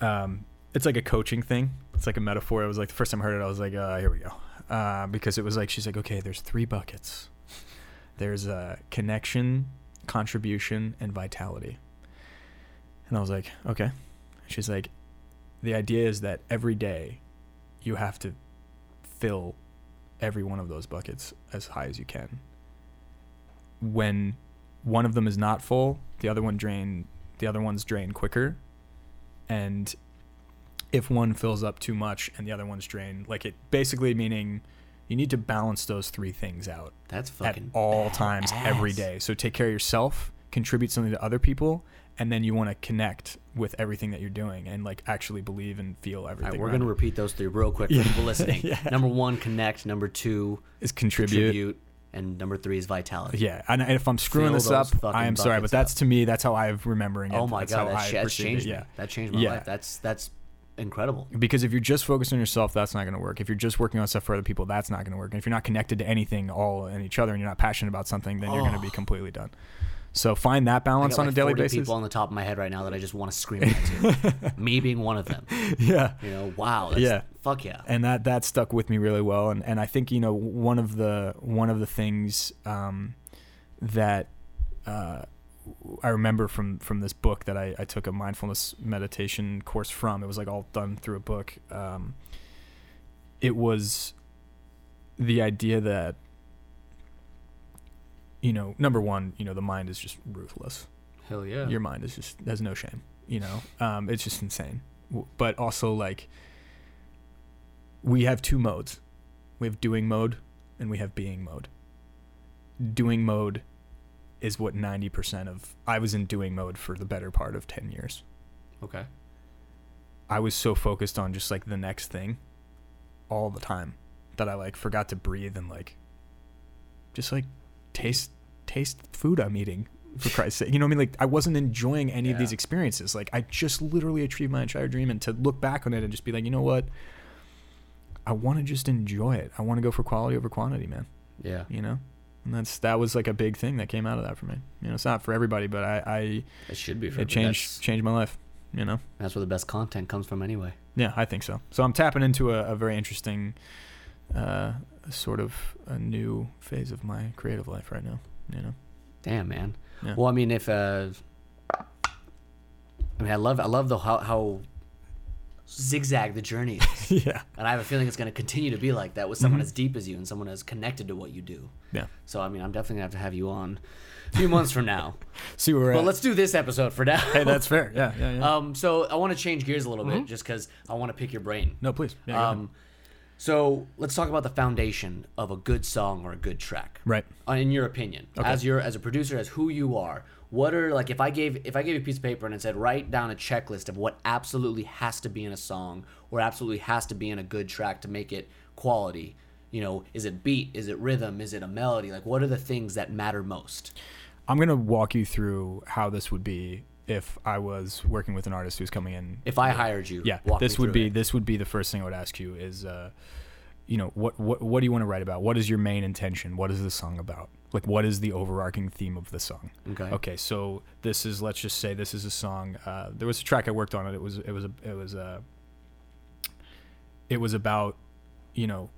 um, it's like a coaching thing. It's like a metaphor. It was like the first time I heard it, I was like, uh, here we go. Uh, because it was like she's like, okay, there's three buckets. There's a connection, contribution, and vitality. And I was like, okay. She's like, the idea is that every day you have to fill every one of those buckets as high as you can. When one of them is not full, the other one drain the other one's drain quicker. And if one fills up too much and the other one's drained, like it basically meaning you need to balance those three things out That's at fucking all times every day. So take care of yourself, contribute something to other people, and then you want to connect with everything that you're doing and like actually believe and feel everything. right, we're around gonna repeat those three real quick for Yeah. people listening. Yeah. Number one, connect. Number two, is contribute. contribute, and number three is vitality. Yeah, and if I'm screwing Fill this up, I am sorry, but that's up. to me. That's how I'm remembering it. Oh my that's god, that sh- that's changed it. me. Yeah, That changed my Yeah. life. That's that's incredible. because if you're just focused on yourself, that's not going to work. If you're just working on stuff for other people, that's not going to work. And if you're not connected to anything, all and each other, and you're not passionate about something, then you're going to be Oh. completely done. So find that balance on like a daily 40 basis. people on the top of my head right now that I just want to scream at. Me being one of them. yeah. You know, wow. That's, Yeah. Fuck yeah. and that that stuck with me really well and and I think you know one of the one of the things um, that uh, I remember from from this book that I, I took a mindfulness meditation course from it was like all done through a book um, it was the idea that you know number one you know the mind is just ruthless. Hell yeah. your mind is just has no shame you know? Um, it's just insane. But also like we have two modes. We have doing mode and we have being mode. Doing mode is what 90% of i was in doing mode for the better part of 10 years. Okay. i was so focused on just like the next thing all the time that i like forgot to breathe and like just like taste taste food i'm eating for Christ's sake. You know what I mean? Like I wasn't enjoying any of these experiences. Like I just literally achieved my entire dream and to look back on it and just be like, you know what? I want to just enjoy it. I want to go for quality over quantity, man. Yeah. You know? And that's that was like a big thing that came out of that for me. You know, it's not for everybody, but I, I It should be for it changed That's, changed my life. You know? that's where the best content comes from anyway. Yeah, I think so. So I'm tapping into a, a very interesting uh sort of a new phase of my creative life right now. You know? Damn, man. Yeah. Well, I mean, if uh, I mean, I love, I love the how, how zigzag the journey is, yeah. and I have a feeling it's going to continue to be like that with someone Mhm. as deep as you and someone as connected to what you do. Yeah. So, I mean, I'm definitely gonna have to have you on a few months from now. See where we're But at. let's do this episode for now. Hey, that's fair. Yeah, yeah, yeah. Um, so I want to change gears a little bit, Mhm. just because I want to pick your brain. no, please. Yeah. Um, so let's talk about the foundation of a good song or a good track. right. Uh, in your opinion, Okay. as your as a producer, as who you are, what are like if I gave if I gave you a piece of paper and it said write down a checklist of what absolutely has to be in a song or absolutely has to be in a good track to make it quality. You know, is it beat? Is it rhythm? Is it a melody? Like, what are the things that matter most? I'm gonna walk you through how this would be if I was working with an artist who's coming in. If I hired you, yeah, this would be it. this would be the first thing I would ask you is, uh, you know, what what what do you want to write about? What is your main intention? What is the song about? Like, what is the overarching theme of the song? Okay. Okay, so this is let's just say this is a song. Uh, there was a track I worked on it. It was it was a, it was a it was about you know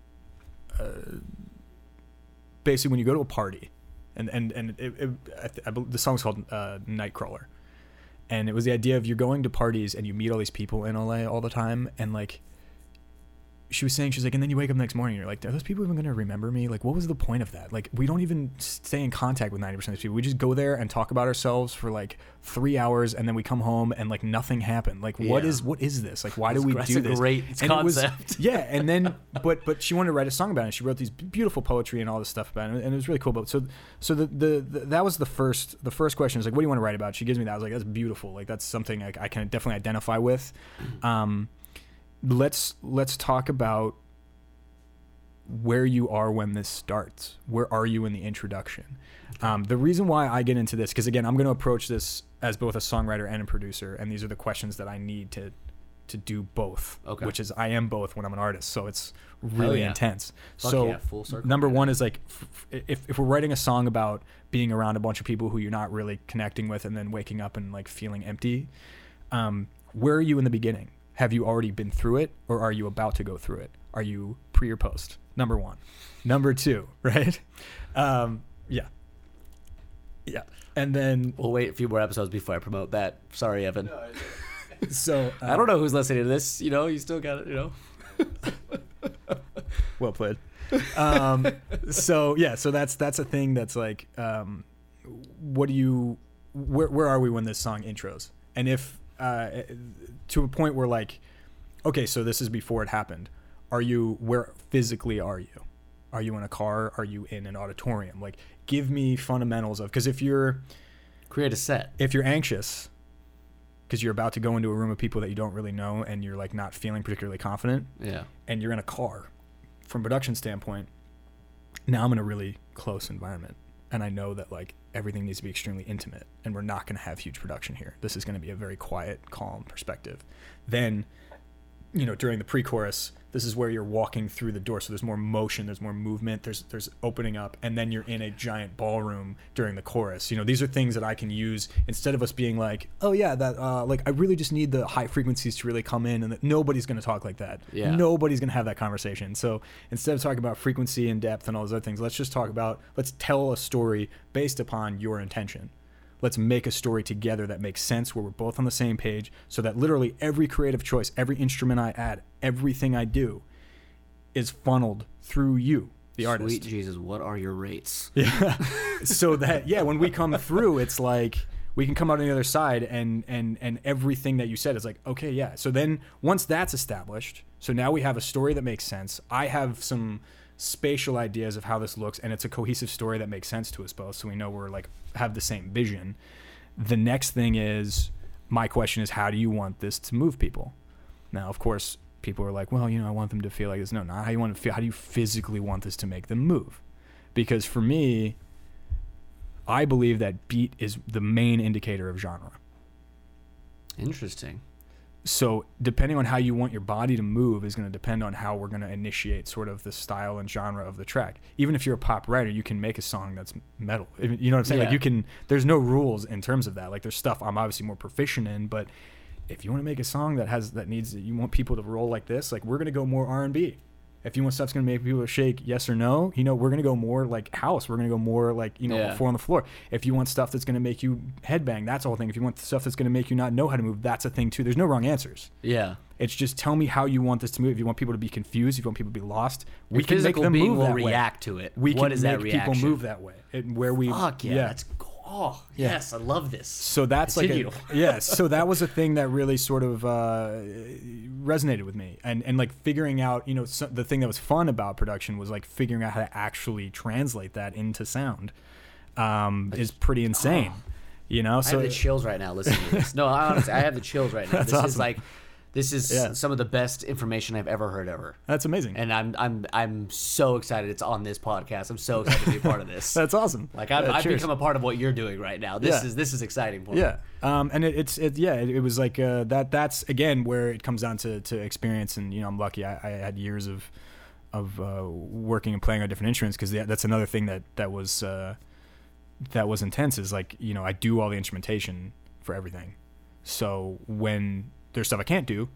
uh, basically when you go to a party and and and it, it, I th- I bel the song's called uh, Nightcrawler, and it was the idea of you're going to parties and you meet all these people in LA all the time and like she was saying she's like and then you wake up the next morning and you're like are those people even going to remember me? Like what was the point of that? Like we don't even stay in contact with 90% of these people. We just go there and talk about ourselves for like three hours and then we come home and like nothing happened. Like what Yeah. is what is this? Like why do we do a this? great and it was- concept. yeah and then but but she wanted to write a song about it and she wrote these beautiful poetry and all this stuff about it and it was really cool but so so the, the, the that was the first the first question. Is like what do you want to write about? She gives me that. I was like that's beautiful. Like that's something I, I can definitely identify with. Um let's let's talk about where you are when this starts where are you in the introduction um, the reason why i get into this because again i'm going to approach this as both a songwriter and a producer and these are the questions that i need to to do both Okay. which is i am both when i'm an artist so it's really yeah. intense Fuck so yeah, full circle. number one is like if, if we're writing a song about being around a bunch of people who you're not really connecting with and then waking up and like feeling empty um, where are you in the beginning Have you already been through it or are you about to go through it? Are you pre or post? Number one. Number two, right? Um, yeah. Yeah. And then, We'll wait a few more episodes before I promote that. Sorry, Evan. so uh, I don't know who's listening to this. You know, you still got it. You know. well played. Um, so yeah, so that's that's a thing that's like, um, what do you, where where are we when this song intros? And if uh, to a point where like, okay, so this is before it happened. Are you where physically are you? Are you in a car? Are you in an auditorium? Like, give me fundamentals of because if you're Create a set. if you're anxious because you're about to go into a room of people that you don't really know and you're like not feeling particularly confident Yeah. and you're in a car from production standpoint now i'm in a really close environment and i know that like everything needs to be extremely intimate and we're not going to have huge production here. This is going to be a very quiet calm perspective. Then you know during the pre-chorus this is where you're walking through the door. So there's more motion there's more movement there's there's opening up and then you're in a giant ballroom during the chorus. You know these are things that i can use instead of us being like oh yeah that uh, like i really just need the high frequencies to really come in and that nobody's going to talk like that. Yeah. nobody's going to have that conversation. So instead of talking about frequency and depth and all those other things let's just talk about let's tell a story based upon your intention let's make a story together that makes sense where we're both on the same page so that literally every creative choice every instrument i add everything i do is funneled through you the artist. Sweet Jesus, what are your rates? yeah. So that yeah when we come through it's like we can come out on the other side and and and everything that you said is like okay yeah. So then once that's established so now we have a story that makes sense. I have some spatial ideas of how this looks and it's a cohesive story that makes sense to us both so we know we're like have the same vision. The next thing is my question is how do you want this to move people? Now of course people are like well you know i want them to feel like this. No not how you want to feel how do you physically want this to make them move? Because for me i believe that beat is the main indicator of genre. Interesting. So depending on how you want your body to move is going to depend on how we're going to initiate sort of the style and genre of the track. Even if you're a pop writer you can make a song that's metal. You know what i'm saying? Like you can there's no rules in terms of that. Like there's stuff i'm obviously more proficient in but if you want to make a song that has that needs you want people to roll like this like we're going to go more r&b if you want stuff's going to make people shake yes or no you know we're going to go more like house we're going to go more like you know Yeah. four on the floor if you want stuff that's going to make you headbang that's a whole thing if you want stuff that's going to make you not know how to move that's a thing too there's no wrong answers Yeah. it's just tell me how you want this to move if you want people to be confused if you want people to be lost we Your can make them move will that way react to it. we what can is make that reaction? people move that way and where we Fuck yeah, that's cool. Oh, Yeah. yes, I love this. so that's like Continue. a, yeah so that was a thing that really sort of uh, resonated with me and and like figuring out you know so, the thing that was fun about production was like figuring out how to actually translate that into sound um, is pretty insane you know I so have the chills right now listening to this. No, honestly, I have the chills right now. This is like, this is Yeah. some of the best information I've ever heard ever. that's amazing And I'm I'm I'm so excited it's on this podcast. I'm so excited to be a part of this. that's awesome like I've, Yeah, I've become a part of what you're doing right now. This Yeah. is this is exciting for me. Yeah, um, and it, it's it, yeah, it, it was like uh, that. That's again where it comes down to, to experience, and you know, I'm lucky. I, I had years of of uh, working and playing on different instruments because that's another thing that that was uh, that was intense. Is like you know, I do all the instrumentation for everything. So when there's stuff I can't do,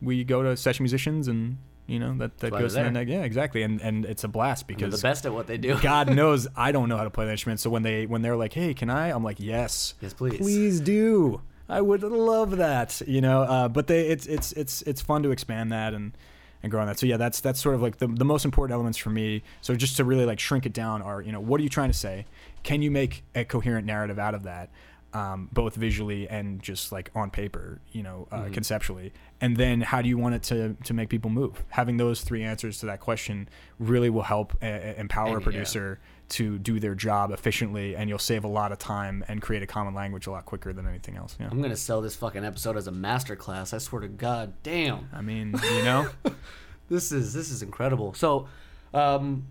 we go to session musicians, and you know that that goes to they're the there. Yeah, exactly, and and it's a blast because They're the best at what they do. God knows I don't know how to play the instrument. So when they when they're like, "Hey, can I?" I'm like, "Yes, Yes, please. please do." I would love that, you know. Uh, but they, it's it's it's it's fun to expand that and and grow on that. So yeah, that's that's sort of like the the most important elements for me. So just to really like shrink it down are you know what are you trying to say? Can you make a coherent narrative out of that? Um, both visually and just like on paper, you know, uh, conceptually. And then how do you want it to, to make people move? Having those three answers to that question really will help uh, empower a And, yeah. producer to do their job efficiently, and you'll save a lot of time and create a common language a lot quicker than anything else. Yeah. I'm gonna sell this fucking episode as a master class. I swear to God, damn. I mean, you know, This is this is incredible. So, um,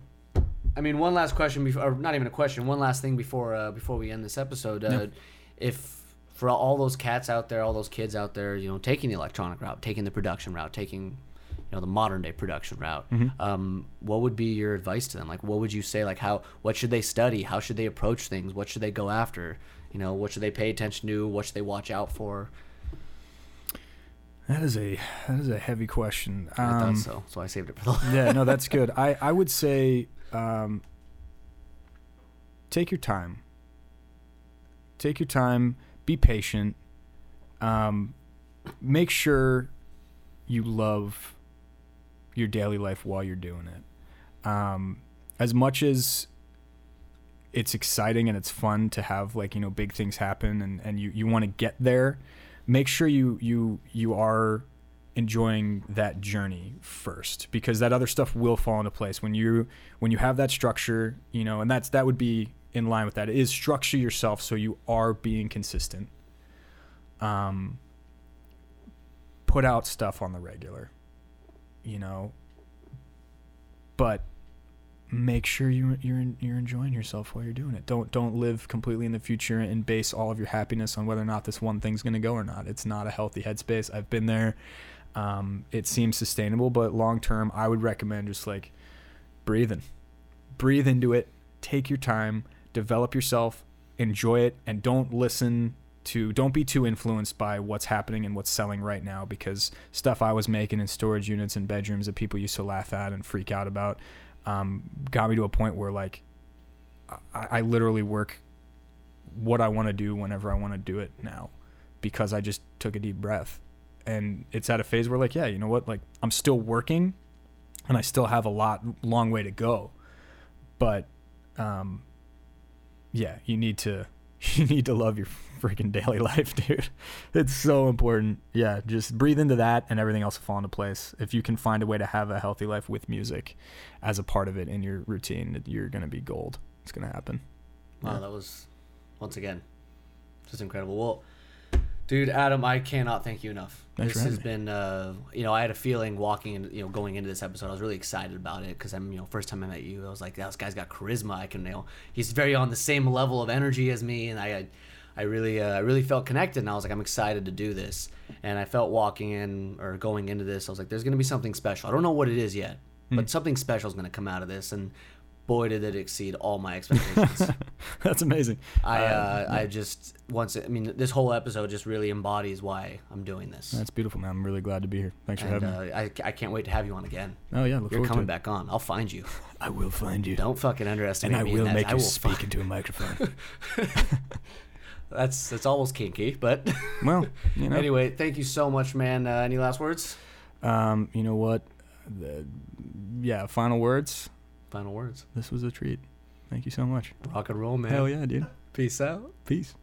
I mean, one last question before, or not even a question. One last thing before uh, before we end this episode. Uh, Yeah. If for all those cats out there, all those kids out there, you know, taking the electronic route, taking the production route, taking you know the modern day production route, um, what would be your advice to them? Like, what would you say? Like, how what should they study? How should they approach things? What should they go after? You know, what should they pay attention to? What should they watch out for? That is a that is a heavy question. I Um, thought so, so I saved it for the. last yeah, no, that's good. I, I would say um, take your time. Take your time. Be patient. Um, make sure you love your daily life while you're doing it. Um, as much as it's exciting and it's fun to have like you know big things happen and, and you, you want to get there, make sure you you you are enjoying that journey first because that other stuff will fall into place when you when you have that structure you know and that's that would be in line with that is structure yourself so you are being consistent. Um put out stuff on the regular you know but make sure you you're you're enjoying yourself while you're doing it. Don't don't live completely in the future and base all of your happiness on whether or not this one thing's going to go or not. It's not a healthy headspace. I've been there. Um, it seems sustainable, but long term, I would recommend just like breathing, breathe into it, take your time, develop yourself, enjoy it, and don't listen to, don't be too influenced by what's happening and what's selling right now because stuff I was making in storage units and bedrooms that people used to laugh at and freak out about um, got me to a point where like I, I literally work what I want to do whenever I want to do it now because I just took a deep breath. And it's at a phase where like yeah you know what? Like i'm still working and i still have a lot long way to go. But um yeah you need to you need to love your freaking daily life dude. It's so important. Yeah just breathe into that and everything else will fall into place. If you can find a way to have a healthy life with music as a part of it in your routine you're gonna be gold. It's gonna happen. Wow, Yeah. that was once again just incredible. Well, dude, Adam, I cannot thank you enough. Thanks this has having been, uh, you know, I had a feeling walking and you know going into this episode. I was really excited about it because I'm, you know, first time I met you, I was like, this guy's got charisma. I can, you know, he's very on the same level of energy as me, and I, I, really, uh, I really felt connected. And I was like, I'm excited to do this. And I felt walking in or going into this, I was like, there's gonna be something special. I don't know what it is yet, Hmm. but something special is gonna come out of this, and boy, did it exceed all my expectations. that's amazing I Uh, uh, I just once I mean this whole episode just really embodies why I'm doing this. that's beautiful man i'm really glad to be here thanks for and having me uh, I, I can't wait to have you on again. oh yeah look You're forward coming back on. I'll find you. i will find you Don't fucking underestimate and I me. in will make I you will speak into a microphone. That's that's almost kinky, but well, you know. anyway, thank you so much, man. Uh, any last words? Um, you know what? The, yeah, final words. Final words. This was a treat. Thank you so much. Rock and roll, man. Hell yeah, dude. Peace out. Peace.